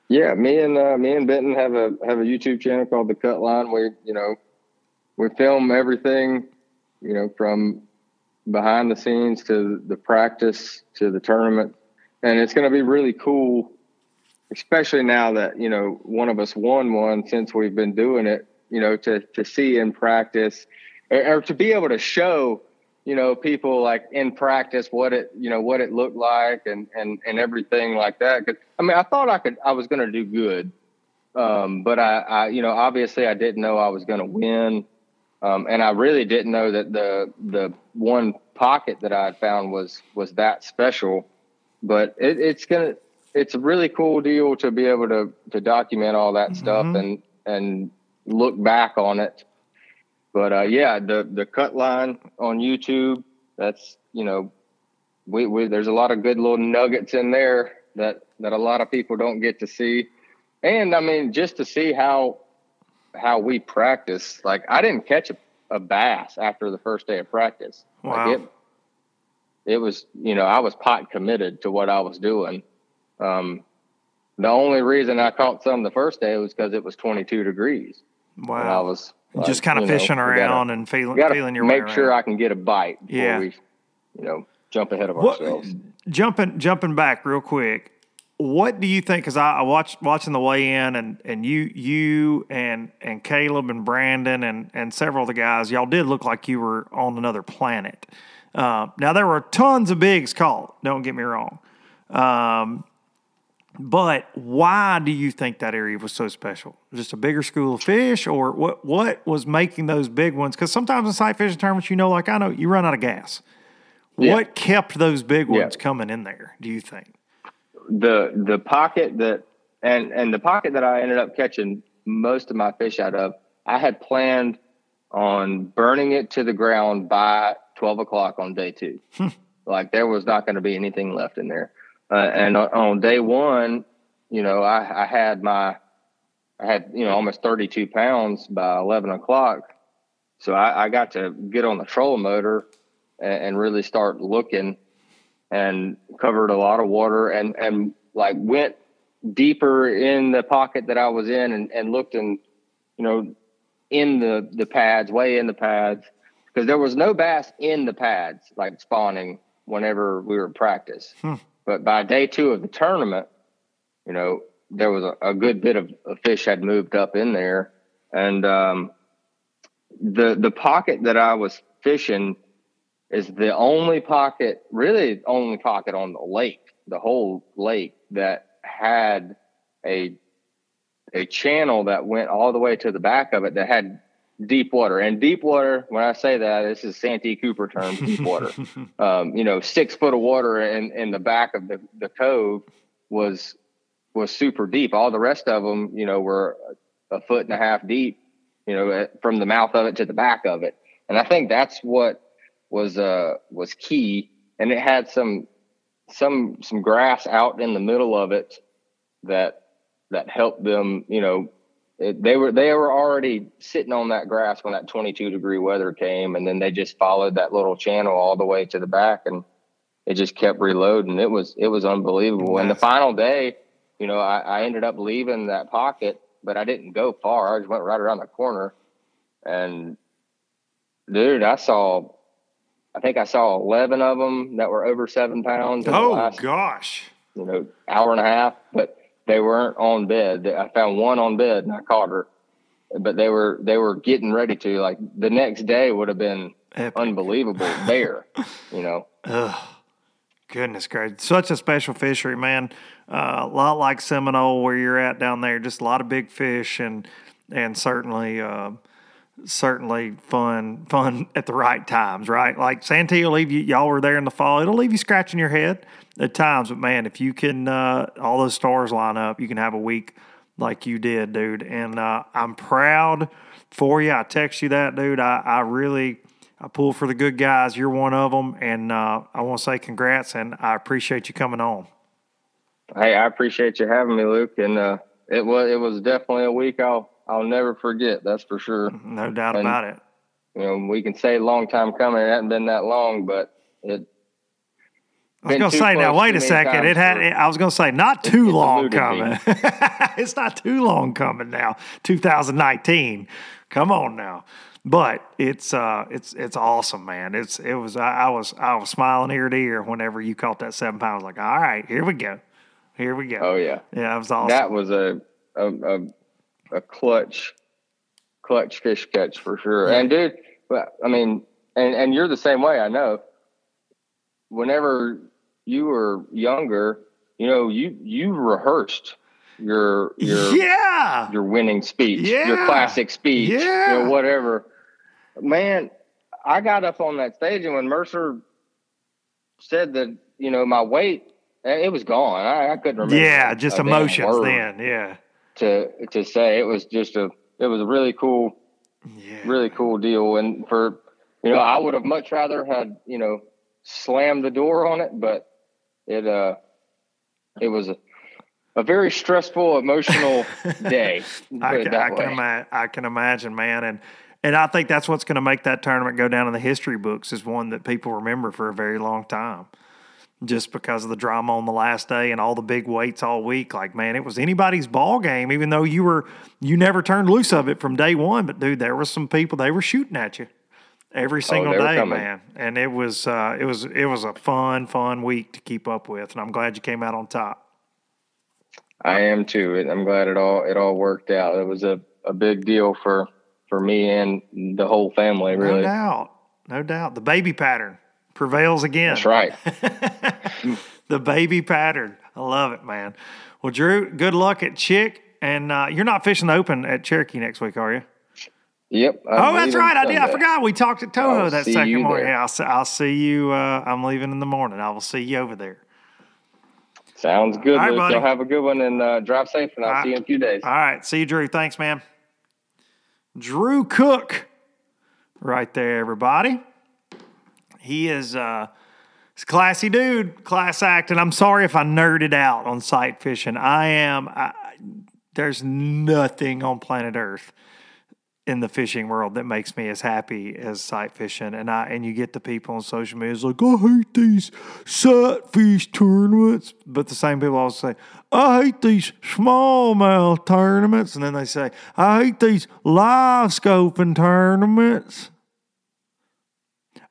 Speaker 3: Yeah, me and uh, me and Benton have a have a YouTube channel called The Cut Line. We you know we film everything, you know, from behind the scenes to the practice to the tournament, and it's going to be really cool, especially now that you know one of us won one since we've been doing it. You know, to to see in practice or, or to be able to show you know people like in practice what it you know what it looked like and and and everything like that because i mean i thought i could i was going to do good um, but I, I you know obviously i didn't know i was going to win um, and i really didn't know that the the one pocket that i had found was was that special but it, it's gonna it's a really cool deal to be able to to document all that mm-hmm. stuff and and look back on it but uh, yeah, the the cut line on YouTube. That's you know, we, we there's a lot of good little nuggets in there that that a lot of people don't get to see, and I mean just to see how how we practice. Like I didn't catch a, a bass after the first day of practice.
Speaker 2: Wow.
Speaker 3: Like it, it was you know I was pot committed to what I was doing. Um, the only reason I caught some the first day was because it was 22 degrees.
Speaker 2: Wow.
Speaker 3: And I was
Speaker 2: like, just kind of fishing know, around
Speaker 3: gotta,
Speaker 2: and feeling feeling your
Speaker 3: make
Speaker 2: way
Speaker 3: Make
Speaker 2: sure.
Speaker 3: I can get a bite.
Speaker 2: yeah.
Speaker 3: We, you know, jump ahead of what, ourselves.
Speaker 2: Jumping jumping back real quick. What do you think? Because I, I, watched watching the weigh in, and and you you and and Caleb and Brandon and and several of the guys, y'all did look like you were on another planet. Uh, now there were tons of bigs caught. Don't get me wrong. Um, but why do you think that area was so special? Just a bigger school of fish, or what? What was making those big ones? Because sometimes in sight fishing tournaments, you know, like I know, you run out of gas. Yeah. What kept those big ones yeah. coming in there? Do you think
Speaker 3: the the pocket that and and the pocket that I ended up catching most of my fish out of, I had planned on burning it to the ground by twelve o'clock on day two. Hmm. like there was not going to be anything left in there. Uh, and on day one, you know, I, I had my, I had, you know, almost 32 pounds by 11 o'clock. So I, I got to get on the trolling motor and, and, really start looking and covered a lot of water and, and like went deeper in the pocket that I was in and, and looked in, you know, in the, the pads, way in the pads, because there was no bass in the pads, like spawning whenever we were in practice. Hmm. But by day two of the tournament, you know, there was a, a good bit of, of, fish had moved up in there. And um, the the pocket that I was fishing is the only pocket, really only pocket on the lake, the whole lake that had a a channel that went all the way to the back of it that had deep water. And deep water, when I say that, this is Santee Cooper term, deep water. um, you know, six foot of water in, in the back of the, the cove was was super deep. All the rest of them, you know, were a foot and a half deep, you know, from the mouth of it to the back of it. And I think that's what was uh was key. And it had some some some grass out in the middle of it that that helped them, you know, it, they were they were already sitting on that grass when that 22 degree weather came, and then they just followed that little channel all the way to the back, and it just kept reloading. It was it was unbelievable. Nice. And the final day, you know, I, I ended up leaving that pocket, but I didn't go far. I just went right around the corner, and dude, I saw. I think I saw 11 of them that were over seven pounds.
Speaker 2: Oh,
Speaker 3: last,
Speaker 2: gosh.
Speaker 3: You know, hour and a half. But they weren't on bed. I found one on bed and I caught her, but they were they were getting ready to. Like the next day would have been Epic. unbelievable there, you know.
Speaker 2: Ugh. Goodness gracious. Such a special fishery, man. Uh, a lot like Seminole where you're at down there, just a lot of big fish and and certainly uh, certainly fun fun at the right times, right? Like Santee will leave you y'all were there in the fall, it'll leave you scratching your head at times. But man, if you can, uh, all those stars line up, you can have a week like you did, dude. And uh, I'm proud for you. I text you that, dude. I, I really, I pull for the good guys. You're one of them, and uh, I want to say congrats, and I appreciate you coming on.
Speaker 3: Hey, I appreciate you having me, Luke. And uh, it was it was definitely a week I'll I'll never forget. That's for sure.
Speaker 2: No doubt and, about it.
Speaker 3: you know, we can say long time coming. It hasn't been that long, but it.
Speaker 2: I was going to say, now wait a second. It had. I was going to say, not too long coming. it's not too long coming now. 2019. Come on now. But it's uh it's it's awesome, man. It's it was I, I was I was smiling ear to ear whenever you caught that seven pounds. Like, all right, here we go, here we go.
Speaker 3: Oh yeah,
Speaker 2: yeah, it was awesome.
Speaker 3: That was a a a, a clutch clutch fish catch for sure. Yeah. And dude, I mean, and and you're the same way. I know. Whenever you were younger, you know, you you rehearsed your your
Speaker 2: yeah
Speaker 3: your winning speech,
Speaker 2: yeah.
Speaker 3: your classic speech,
Speaker 2: yeah.
Speaker 3: you know, whatever. Man, I got up on that stage, and when Mercer said that, you know, my weight, it was gone. I, I couldn't remember.
Speaker 2: Yeah, just emotions then. Yeah.
Speaker 3: To to say it was just a it was a really cool,
Speaker 2: yeah.
Speaker 3: really cool deal, and for you know, I would have much rather had you know slammed the door on it, but it uh it was a a very stressful, emotional day.
Speaker 2: I can, I can, ima- I can imagine, man, and and I think that's what's going to make that tournament go down in the history books is one that people remember for a very long time. Just because of the drama on the last day and all the big weights all week, like man, it was anybody's ball game. Even though you were, you never turned loose of it from day one. But dude, there was some people they were shooting at you every oh, single oh, day, man. And it was, uh, it was, it was a fun, fun week to keep up with. And I'm glad you came out on top.
Speaker 3: I am too. I'm glad it all it all worked out. It was a, a big deal for for me and the whole family, really.
Speaker 2: No doubt. No doubt. The baby pattern prevails again.
Speaker 3: That's right.
Speaker 2: the baby pattern. I love it, man. Well, Drew, good luck at Chick. And uh, you're not fishing the open at Cherokee next week, are you?
Speaker 3: Yep.
Speaker 2: I'm oh, that's right. Sunday. I did. I forgot. We talked at Toho I'll that second morning. Yeah, I'll, I'll, see you. Uh, I'm leaving in the morning. I will see you over there.
Speaker 3: Sounds good. All right, Y'all have a good one and uh, drive safe. And I'll see you in a few days.
Speaker 2: All right. See you, Drew. Thanks, man. Drew Cook, right there, everybody. He is uh, a classy dude, class act, and I'm sorry if I nerded out on sight fishing. I am. I, there's nothing on planet Earth in the fishing world that makes me as happy as sight fishing. And I and you get the people on social media it's like, I hate these sight fish tournaments. But the same people always say, I hate these smallmouth tournaments. And then they say, I hate these live scoping tournaments.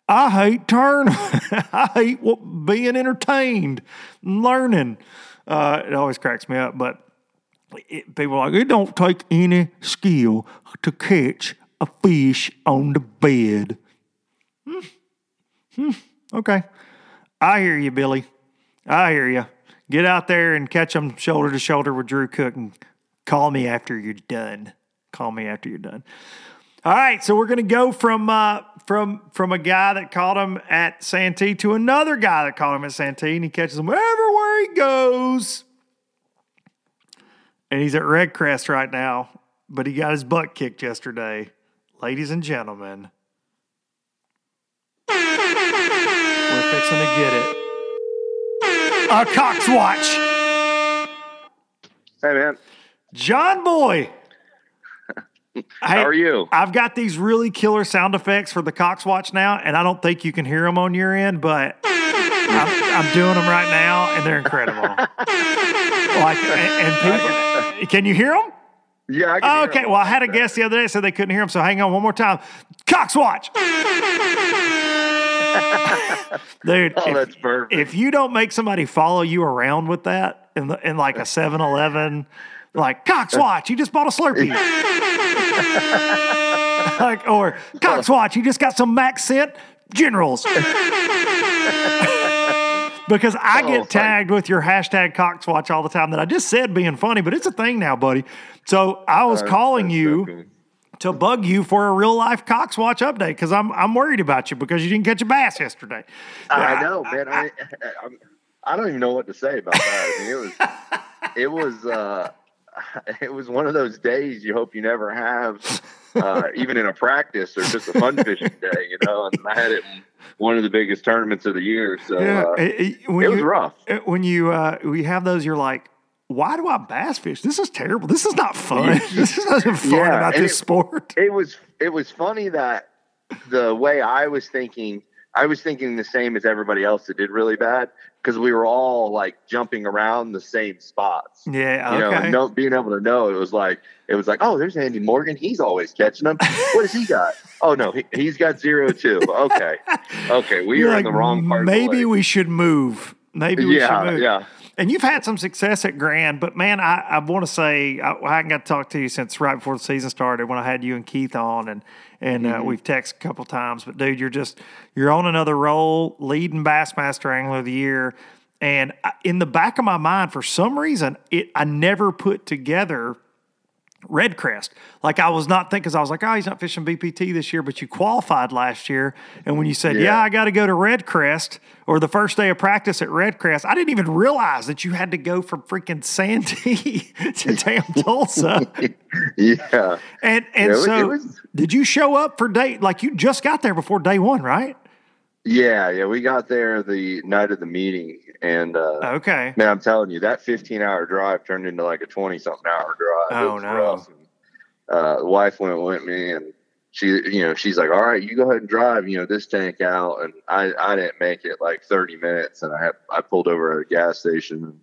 Speaker 2: I hate tournaments. I hate what, being entertained learning. Uh, it always cracks me up, but it, people are like, it don't take any skill to catch a fish on the bed. Hmm. Hmm. Okay. I hear you, Billy. I hear you. Get out there and catch them shoulder to shoulder with Drew Cook and call me after you're done. Call me after you're done. All right, so we're going to go from uh, from from a guy that caught him at Santee to another guy that caught him at Santee, and he catches him everywhere he goes and he's at Redcrest right now, but he got his butt kicked yesterday. Ladies and gentlemen, we're fixing to get it. A Cox Watch.
Speaker 4: Hey, man.
Speaker 2: John Boy.
Speaker 4: How are you?
Speaker 2: I've got these really killer sound effects for the Cox Watch now, and I don't think you can hear them on your end, but I'm, I'm doing them right now, and they're incredible. like, and, people, can you hear them?
Speaker 4: Yeah.
Speaker 2: Oh, okay. Well, I had a guest the other day said they couldn't hear them, so hang on one more time. Cox watch. Dude,
Speaker 4: oh,
Speaker 2: if,
Speaker 4: that's perfect.
Speaker 2: If you don't make somebody follow you around with that in, the, in like a 7 Eleven, like, Cox watch, you just bought a Slurpee. like, or Cox watch, you just got some MaxScent generals because I get oh, tagged with your hashtag Coxwatch all the time that I just said being funny, but it's a thing now, buddy. So I was uh, calling you so to bug you for a real life Coxwatch update because I'm I'm worried about you because you didn't catch a bass yesterday.
Speaker 4: I, know, man. I, I, I, don't even know what to say about that. I mean, it was it was uh, it was one of those days you hope you never have, uh, even in a practice or just a fun fishing day, you know. And I had it in one of the biggest tournaments of the year. So yeah, uh, it, it, was
Speaker 2: you,
Speaker 4: rough.
Speaker 2: When you uh, we have those, you're like, why do I bass fish? This is terrible. This is not fun. this is not fun yeah, about this
Speaker 4: it,
Speaker 2: sport.
Speaker 4: It was it was funny that the way I was thinking, I was thinking the same as everybody else that did really bad because we were all like jumping around the same spots.
Speaker 2: Yeah,
Speaker 4: You know,
Speaker 2: okay.
Speaker 4: no, being able to know it was like it was like, oh, there's Andy Morgan. He's always catching them. What has he got? Oh no, he, he's got zero too. Okay, okay, we
Speaker 2: You're
Speaker 4: are
Speaker 2: like,
Speaker 4: in the wrong part. of the
Speaker 2: Maybe
Speaker 4: lake."
Speaker 2: we should move. Maybe we
Speaker 4: yeah,
Speaker 2: should move.
Speaker 4: yeah.
Speaker 2: And you've had some success at Grand, but man, I, I want to say I, I haven't got to talk to you since right before the season started when I had you and Keith on, and and uh, we've texted a couple times. But dude, you're just you're on another roll, leading Bassmaster Angler of the Year, and in the back of my mind, for some reason, it I never put together Redcrest. Like I was not thinking, because I was like, oh, he's not fishing BPT this year, but you qualified last year. And when you said, yeah,
Speaker 4: Yeah.
Speaker 2: I got to go to Redcrest or the first day of practice at Redcrest, I didn't even realize that you had to go from freaking Santee to damn Tulsa.
Speaker 4: Yeah.
Speaker 2: And and
Speaker 4: Yeah, was-
Speaker 2: so,
Speaker 4: was-
Speaker 2: did you show up for day? Like you just got there before day one, right?
Speaker 4: Yeah, yeah. We got there the night of the meeting and uh
Speaker 2: Okay.
Speaker 4: man, I'm telling you, that fifteen hour drive turned into like a twenty something hour drive. It
Speaker 2: Oh,
Speaker 4: was
Speaker 2: no.
Speaker 4: And, uh the wife went with me and she you know, she's like, All right, you go ahead and drive, you know, this tank out and I, I didn't make it like thirty minutes and I had I pulled over at a gas station and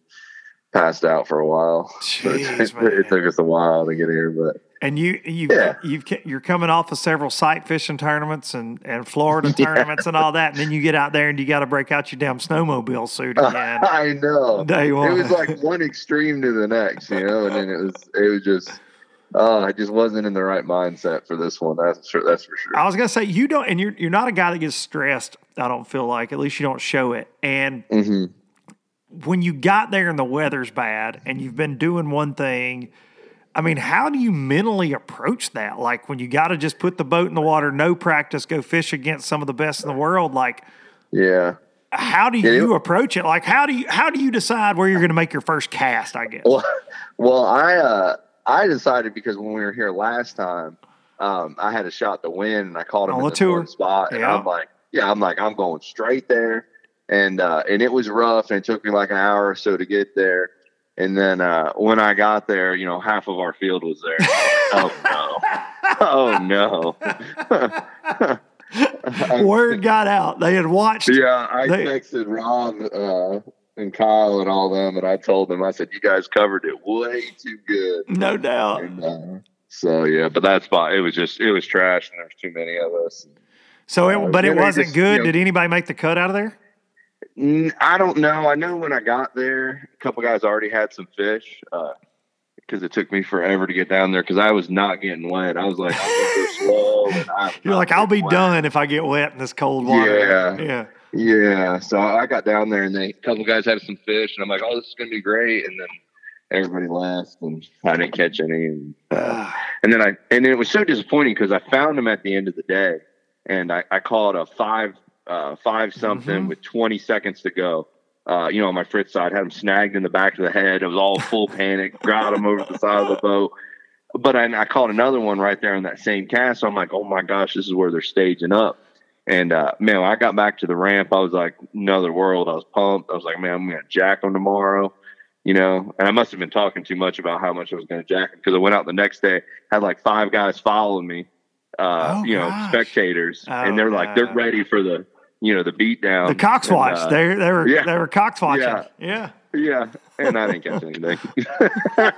Speaker 4: passed out for a while. So it,
Speaker 2: Jeez,
Speaker 4: it took us a while to get here, but
Speaker 2: And you you
Speaker 4: yeah.
Speaker 2: you've you're coming off of several sight fishing tournaments and, and Florida
Speaker 4: Yeah.
Speaker 2: tournaments and all that, and then you get out there and you got to break out your damn snowmobile suit again.
Speaker 4: I know.
Speaker 2: Day one.
Speaker 4: It was like one extreme to the next, you know, and then it was it was just oh, I just wasn't in the right mindset for this one. That's for that's for sure.
Speaker 2: I was gonna say you don't, and you're you're not a guy that gets stressed. I don't feel like at least you don't show it. And
Speaker 4: hmm
Speaker 2: when you got there and the weather's bad and you've been doing one thing, I mean, how do you mentally approach that? Like when you got to just put the boat in the water, no practice, go fish against some of the best in the world. Like
Speaker 4: Yeah.
Speaker 2: how do you
Speaker 4: it-
Speaker 2: approach it? Like how do you how do you decide where you're going to make your first cast? I guess.
Speaker 4: Well, well, I uh, I decided because when we were here last time, um, I had a shot to win, and I called him
Speaker 2: On
Speaker 4: in
Speaker 2: the tour.
Speaker 4: spot, and I'm like, yeah, I'm like, I'm going straight there, and uh, and it was rough, and it took me like an hour or so to get there, and then uh, when I got there, you know, half of our field was there. oh no, oh no.
Speaker 2: Word got out. They had watched.
Speaker 4: Yeah, I
Speaker 2: They-
Speaker 4: texted Ron uh, and Kyle and all them, and I told them, I said, "You guys covered it way too good."
Speaker 2: No doubt.
Speaker 4: And, uh, so yeah, but that spot, it was just, it was trash, and there's too many of us.
Speaker 2: So, it,
Speaker 4: Uh,
Speaker 2: but it wasn't
Speaker 4: just,
Speaker 2: good.
Speaker 4: you know-
Speaker 2: Did anybody make the cut out of there?
Speaker 4: I don't know. I know when I got there, a couple guys already had some fish because it took me forever to get down there because I was not getting wet. I was like, slow. and I'm
Speaker 2: You're like, I'll be
Speaker 4: wet.
Speaker 2: done if I get wet in this cold water.
Speaker 4: Yeah.
Speaker 2: Yeah.
Speaker 4: Yeah, so I got down there and they a couple guys had some fish and I'm like, oh, this is gonna be great, and then everybody left and I didn't catch any, and, uh, and then I and then it was so disappointing because I found them at the end of the day, and I, I caught a five uh, five something
Speaker 2: Mhm.
Speaker 4: with 20 seconds to go. Uh, you know, on my fritz side, had him snagged in the back of the head. It was all full panic. Got him over the side of the boat. But I, I caught another one right there in that same cast. So I'm like, oh my gosh, this is where they're staging up. And uh, man, when I got back to the ramp, I was like, another world. I was pumped. I was like, man, I'm gonna jack them tomorrow. You know, and I must have been talking too much about how much I was gonna jack them because I went out the next day, had like five guys following me, uh,
Speaker 2: Oh,
Speaker 4: you know,
Speaker 2: gosh.
Speaker 4: spectators,
Speaker 2: Oh,
Speaker 4: and they're like, they're ready for the, you know, the beat down.
Speaker 2: The Cox watch.
Speaker 4: uh,
Speaker 2: they they were
Speaker 4: yeah.
Speaker 2: they were Cox watching.
Speaker 4: Yeah.
Speaker 2: Yeah.
Speaker 4: yeah, and I didn't catch anything.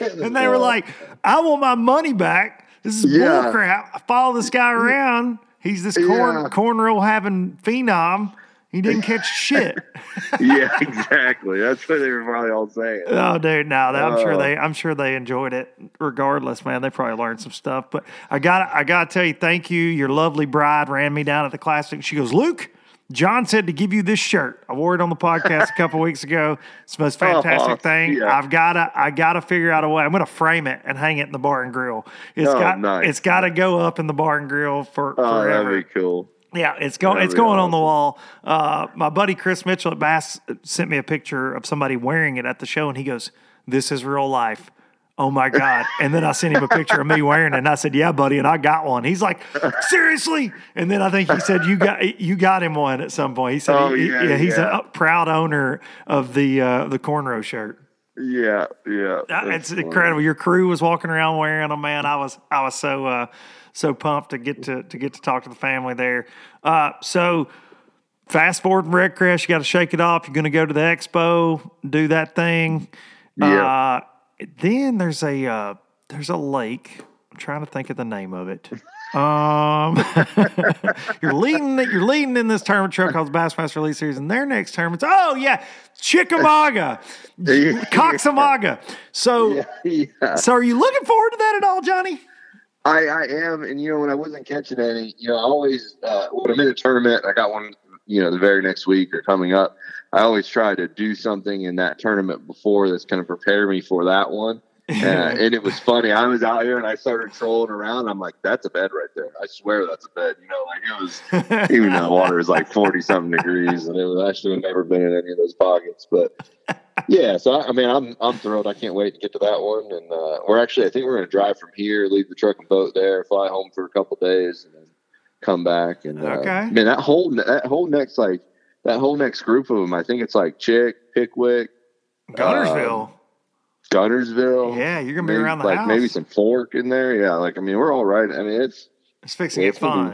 Speaker 2: And they were like, I want my money back. This is
Speaker 4: Yeah.
Speaker 2: bull crap. I follow this guy around. He's this corn
Speaker 4: Yeah.
Speaker 2: cornrow having phenom. He didn't catch shit.
Speaker 4: yeah, exactly. That's what they were probably all saying.
Speaker 2: Oh, dude, no, that- I'm sure
Speaker 4: Oh.
Speaker 2: they, I'm sure they enjoyed it. Regardless, man, they probably learned some stuff. But I got, I got to tell you, thank you. Your lovely bride ran me down at the classic. She goes, Luke, John said to give you this shirt. I wore it on the podcast a couple weeks ago. It's the most oh, fantastic
Speaker 4: Oh,
Speaker 2: thing.
Speaker 4: yeah.
Speaker 2: I've got to, I got to figure out a way. I'm going to frame it and hang it in the bar and grill. It's
Speaker 4: Oh,
Speaker 2: got,
Speaker 4: nice.
Speaker 2: it's got to go up in the bar and grill for
Speaker 4: Oh,
Speaker 2: forever.
Speaker 4: that'd be cool.
Speaker 2: Yeah, it's going. It's going on the wall. Uh, my buddy Chris Mitchell at Bass sent me a picture of somebody wearing it at the show, and he goes, "This is real life." Oh my god! And then I sent him a picture of me wearing it, and I said, "Yeah, buddy," and I got one. He's like, "Seriously?" And then I think he said, "You got you got him one at some point." He said,
Speaker 4: Oh,
Speaker 2: he- he-
Speaker 4: yeah,
Speaker 2: he's
Speaker 4: yeah.
Speaker 2: a proud owner of the uh, the cornrow shirt."
Speaker 4: Yeah, yeah.
Speaker 2: Uh, It's
Speaker 4: funny.
Speaker 2: incredible. Your crew was walking around wearing them, man. I was I was so uh, so pumped to get to to get to talk to the family there. Uh, so fast forward from Redcrest, you got to shake it off. You're going to go to the expo, do that thing.
Speaker 4: Yeah.
Speaker 2: Uh, then there's a uh, there's a lake. I'm trying to think of the name of it. Um, you're leading you're leading in this tournament truck called the Bassmaster Elite Series, and their next tournament's oh yeah, Chickamauga, Coxamaga. So
Speaker 4: yeah.
Speaker 2: so are you looking forward to that at all, Johnny?
Speaker 4: I, I am, and you know, when I wasn't catching any, you know, I always uh, when I'm in a tournament, I got one, you know, the very next week or coming up. I always try to do something in that tournament before that's going to prepare me for that one. Uh, and it was funny. I was out here and I started trolling around. I'm like, "That's a bed right there. I swear that's a bed." You know, like it was, even though the water was like 40 something degrees, and it was actually never been in any of those pockets. But yeah, so I, I mean, I'm I'm thrilled. I can't wait to get to that one. And uh, we're actually, I think we're going to drive from here, leave the truck and boat there, fly home for a couple days, and then come back. And uh,
Speaker 2: Okay.
Speaker 4: man, that whole that whole next like that whole next group of them, I think it's like Chick, Pickwick,
Speaker 2: Guntersville.
Speaker 4: Guntersville.
Speaker 2: yeah, you're gonna be
Speaker 4: maybe,
Speaker 2: around the
Speaker 4: like
Speaker 2: house.
Speaker 4: maybe some fork in there. Yeah, like I mean, we're all right. I mean, it's
Speaker 2: it's fixing to get fun.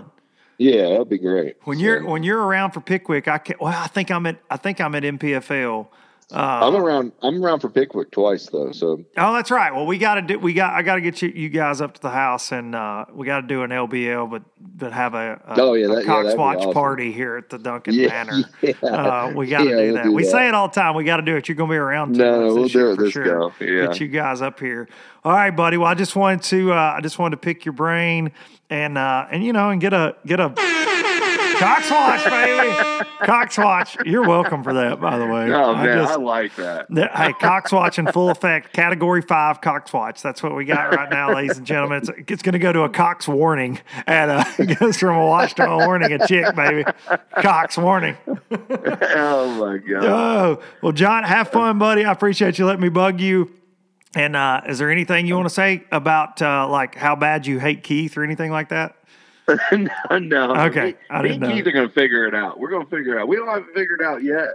Speaker 4: be- yeah, that'll be great.
Speaker 2: When
Speaker 4: So,
Speaker 2: you're when you're around for Pickwick, I can well, I think I'm at I think I'm at MPFL. Uh,
Speaker 4: I'm around, I'm around for Pickwick twice though. So
Speaker 2: Oh, that's right. Well, we got to do. We got. I got to get you, you guys up to the house, and uh, we got to do an LBL, but but have a, a,
Speaker 4: Oh, yeah,
Speaker 2: a
Speaker 4: that- yeah,
Speaker 2: Cox
Speaker 4: that'd
Speaker 2: Watch
Speaker 4: awesome.
Speaker 2: party here at the Dunkin
Speaker 4: yeah,
Speaker 2: Manor.
Speaker 4: yeah.
Speaker 2: Uh, we got to
Speaker 4: Yeah,
Speaker 2: do
Speaker 4: we'll
Speaker 2: that.
Speaker 4: do
Speaker 2: we
Speaker 4: that.
Speaker 2: say it all the time. We got to do it. You're going to be around.
Speaker 4: No, we'll do it
Speaker 2: for
Speaker 4: this
Speaker 2: sure.
Speaker 4: go. Yeah.
Speaker 2: Get you guys up here. All right, buddy. Well, I just wanted to. Uh, I just wanted to pick your brain and uh, and you know and get a get a. Cox Watch, baby. Cox Watch. You're welcome for that, by the way.
Speaker 4: Oh
Speaker 2: I
Speaker 4: man, I,
Speaker 2: just-
Speaker 4: like that.
Speaker 2: the- Hey, Cox Watch in full effect. Category five Cox Watch. That's what we got right now, ladies and gentlemen. It's, it's going to go to a Cox warning. And uh, it goes from a watch to a warning, a chick, baby. Cox warning.
Speaker 4: oh my god.
Speaker 2: Oh, well, John, have fun, buddy. I appreciate you letting me bug you. And uh, is there anything you want to say about uh, like how bad you hate Keith or anything like that?
Speaker 4: no, no.
Speaker 2: Okay,
Speaker 4: Me-
Speaker 2: I
Speaker 4: me
Speaker 2: didn't
Speaker 4: and
Speaker 2: know.
Speaker 4: Keith are gonna figure it out. We're gonna figure it out. We don't have it figured out yet,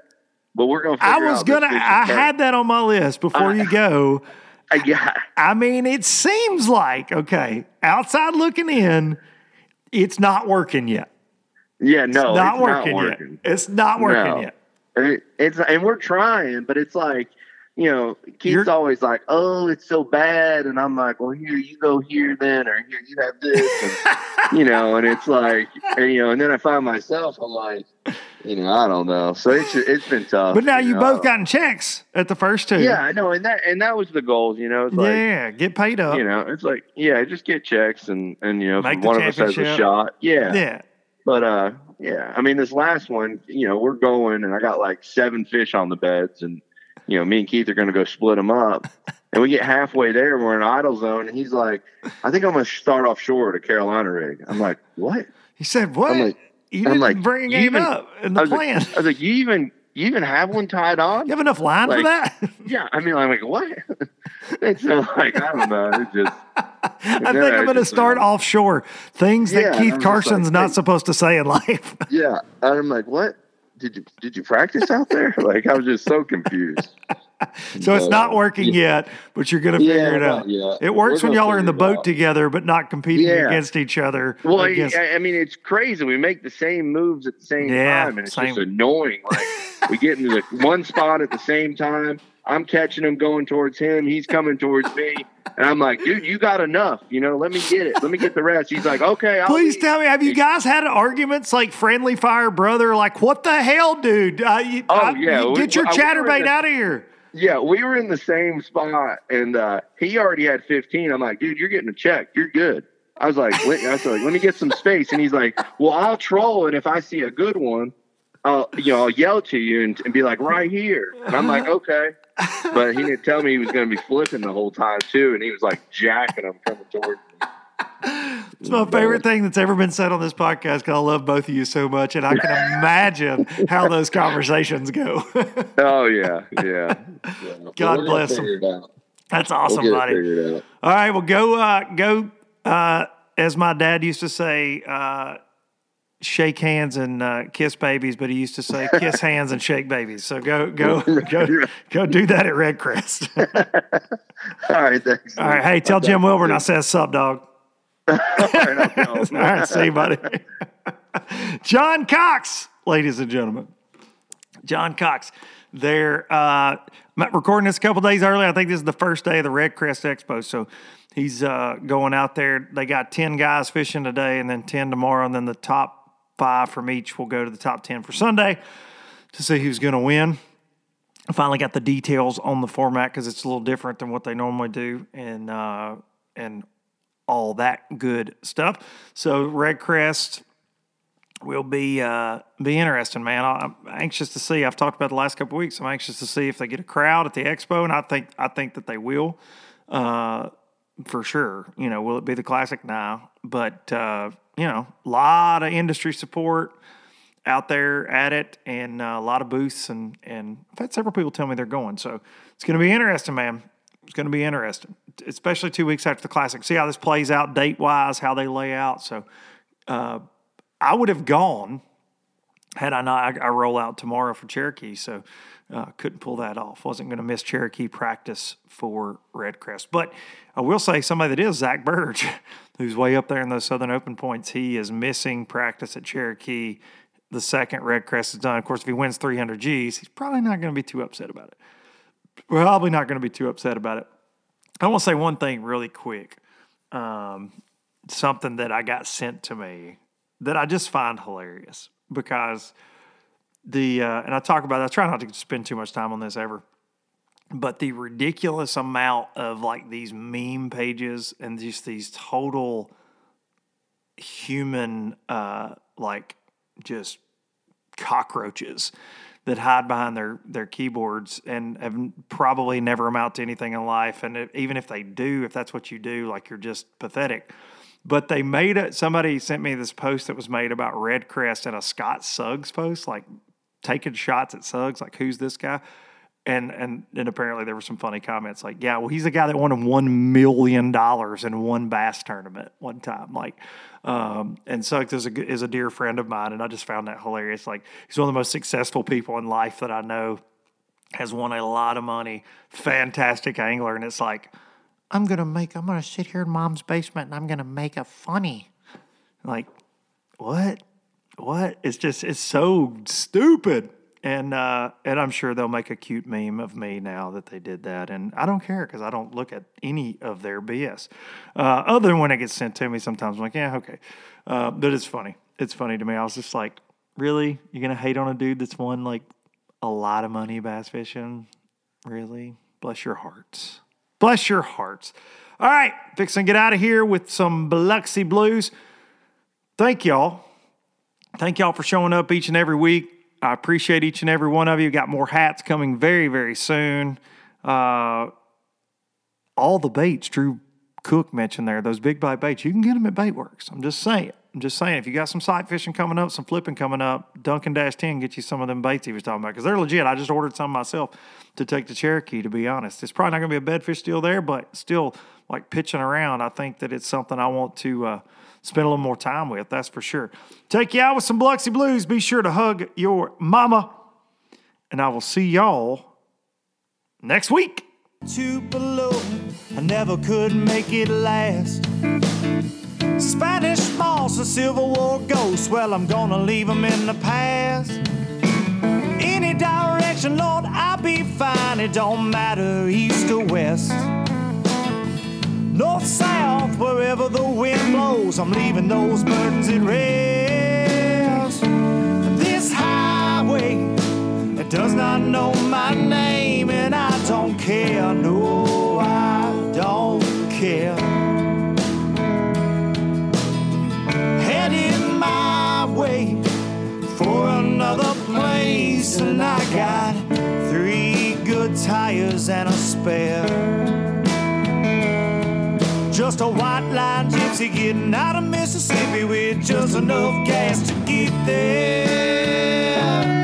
Speaker 4: but we're gonna.
Speaker 2: I was
Speaker 4: out
Speaker 2: gonna. I had that on my list before you go.
Speaker 4: I got.
Speaker 2: I mean, it seems like okay, outside looking in, it's not working yet.
Speaker 4: Yeah, no,
Speaker 2: it's not
Speaker 4: it's
Speaker 2: working
Speaker 4: not
Speaker 2: yet. It's not working
Speaker 4: No.
Speaker 2: yet.
Speaker 4: It, it's and we're trying, but it's like you know, Keith's
Speaker 2: You're-
Speaker 4: always like, "Oh, it's so bad," and I'm like, "Well, here you go here then, or here you have this," and, you know, and it's like, and, you know, and then I find myself, I'm like, you know, I don't know. So it's it's been tough.
Speaker 2: But now you
Speaker 4: know.
Speaker 2: both gotten checks at the first two.
Speaker 4: yeah, I know, and that and that was the goal, you know. Like,
Speaker 2: yeah, get paid up.
Speaker 4: you know, it's like, yeah, just get checks and and you know,
Speaker 2: Make
Speaker 4: one of us has a shot, yeah,
Speaker 2: yeah.
Speaker 4: But uh, yeah, I mean, this last one, you know, we're going, and I got like seven fish on the beds, and you know, me and Keith are going to go split them up. And we get halfway there, we're in idle zone, and he's like, "I think I'm going to start offshore at a Carolina rig." I'm like, "What?"
Speaker 2: He said, "What?
Speaker 4: I'm like-
Speaker 2: you
Speaker 4: I'm
Speaker 2: didn't
Speaker 4: like,
Speaker 2: bring it
Speaker 4: even-
Speaker 2: up in the
Speaker 4: was
Speaker 2: plan.
Speaker 4: like, I was like, "You even you even have one tied on?"
Speaker 2: you have enough line for that?
Speaker 4: Yeah, I mean, I'm like, "What?" it's so like I don't know. It just
Speaker 2: I think
Speaker 4: I
Speaker 2: I'm going to start
Speaker 4: uh,
Speaker 2: offshore. Things that
Speaker 4: and
Speaker 2: Keith Carson's
Speaker 4: like,
Speaker 2: not
Speaker 4: hey.
Speaker 2: supposed to say in life.
Speaker 4: yeah. And I'm like, "What?" Did you did you practice out there? Like I was just so confused.
Speaker 2: so it's not working
Speaker 4: yeah.
Speaker 2: yet, but you're going to figure
Speaker 4: Yeah,
Speaker 2: it out.
Speaker 4: yeah.
Speaker 2: It works
Speaker 4: We're
Speaker 2: when y'all are in the boat
Speaker 4: out.
Speaker 2: together, but not competing
Speaker 4: Yeah.
Speaker 2: against each other.
Speaker 4: Well,
Speaker 2: against-
Speaker 4: I, I mean, it's crazy. We make the same moves at the same time, and it's
Speaker 2: same.
Speaker 4: just annoying. Like we get into the one spot at the same time. I'm catching him going towards him. He's coming towards me, and I'm like, "Dude, you got enough. You know, let me get it. Let me get the rest." He's like, "Okay, I'll
Speaker 2: Please
Speaker 4: leave."
Speaker 2: tell me, have you guys had arguments like friendly fire brother? Like, what the hell, dude? Uh, you,
Speaker 4: Oh,
Speaker 2: I-
Speaker 4: yeah,
Speaker 2: you get your
Speaker 4: I- we were
Speaker 2: chatterbait
Speaker 4: the-
Speaker 2: out of here.
Speaker 4: Yeah, we were in the same spot, and uh, he already had 15. I'm like, "Dude, you're getting a check. You're good." I was like, I was like, "Let me get some space," and he's like, "Well, I'll troll, and if I see a good one." I'll, you know, I'll yell to you and, and be like, right here. And I'm like, okay. But he didn't tell me he was going to be flipping the whole time, too. And he was like jacking them coming towards me.
Speaker 2: It's my favorite thing that's ever been said on this podcast because I love both of you so much, and I can imagine how those conversations go.
Speaker 4: Oh, yeah. Yeah. yeah.
Speaker 2: God
Speaker 4: we're
Speaker 2: bless him.
Speaker 4: figure it out.
Speaker 2: That's
Speaker 4: We'll
Speaker 2: awesome, buddy. All right, well, go, uh, go. Uh, as my dad used to say, uh, shake hands and uh, kiss babies, but he used to say kiss hands and shake babies. So go, go, go, go do that at Redcrest.
Speaker 4: All right. Thanks.
Speaker 2: All right, hey, tell Jim Wilburn I said sup, dog.
Speaker 4: All right,
Speaker 2: All right, see you, buddy. John Cox, ladies and gentlemen. John Cox. They're uh, recording this a couple days early. I think this is the first day of the Redcrest Expo. So he's uh, going out there. They got 10 guys fishing today and then 10 tomorrow. And then the top five from each will go to the top 10 for Sunday to see who's going to win. I finally got the details on the format because it's a little different than what they normally do. And, uh, and all that good stuff. So Redcrest will be uh, be interesting, man. I'm anxious to see. I've talked about the last couple weeks. I'm anxious to see if they get a crowd at the expo, and I think I think that they will, uh, for sure. You know, will it be the classic now? But uh, you know, a lot of industry support out there at it, and uh, a lot of booths, and and I've had several people tell me they're going. So it's going to be interesting, man. It's going to be interesting, especially two weeks after the classic. See how this plays out date wise, how they lay out. So. Uh, I would have gone had I not. I, I roll out tomorrow for Cherokee, so uh, couldn't pull that off. Wasn't going to miss Cherokee practice for Redcrest. But I will say somebody that is Zack Birge, who's way up there in those Southern Open points. He is missing practice at Cherokee. The second Redcrest is done. Of course, if he wins 300 Gs, he's probably not going to be too upset about it. Probably not going to be too upset about it. I want to say one thing really quick. Um, something that I got sent to me that I just find hilarious because the uh, and I talk about I try not to spend too much time on this ever, but the ridiculous amount of like these meme pages and just these total human uh, like just cockroaches that hide behind their their keyboards and have probably never amount to anything in life and if, even if they do if that's what you do like you're just pathetic but they made it. Somebody sent me this post that was made about Redcrest and a Scott Suggs post, like taking shots at Suggs, like who's this guy? And and and apparently there were some funny comments like, yeah, well, he's the guy that won one million dollars in one bass tournament one time, like. Um, and Suggs is a is a dear friend of mine, and I just found that hilarious. Like he's one of the most successful people in life that I know. Has won a lot of money, fantastic angler, and it's like I'm gonna make I'm gonna sit here in mom's basement and I'm gonna make a funny. Like, what? What? It's just it's so stupid. And uh, and I'm sure they'll make a cute meme of me now that they did that. And I don't care because I don't look at any of their BS. Uh, other than when it gets sent to me, sometimes I'm like, yeah, okay. Uh, but it's funny. It's funny to me. I was just like, really? You're gonna hate on a dude that's won like a lot of money bass fishing? Really? Bless your hearts. Bless your hearts. All right, fixing get out of here with some Biloxi Blues. Thank y'all. Thank y'all for showing up each and every week. I appreciate each and every one of you. Got more hats coming very, very soon. Uh, all the baits Drew Cook mentioned there, those big bite baits, you can get them at Baitworks. I'm just saying. I'm just saying, if you got some sight fishing coming up, some flipping coming up, Dunkin Dash 10 get you some of them baits he was talking about because they're legit. I just ordered some myself to take to Cherokee, to be honest. It's probably not going to be a bedfish deal there, but still, like pitching around, I think that it's something I want to uh, spend a little more time with, that's for sure. Take you out with some Biloxi Blues. Be sure to hug your mama, and I will see y'all next week.
Speaker 1: Tupelo, I never could make it last. Spanish moss, a Civil War ghost. Well, I'm gonna leave them in the past. Any direction, Lord, I'll be fine. It don't matter, east or west. North, south, wherever the wind blows, I'm leaving those burdens at rest. This highway, it does not know my name, and I don't care. No, I don't care. heading my way for another place, and I got three good tires and a spare. Just a white line gypsy getting out of Mississippi with just enough gas to get there.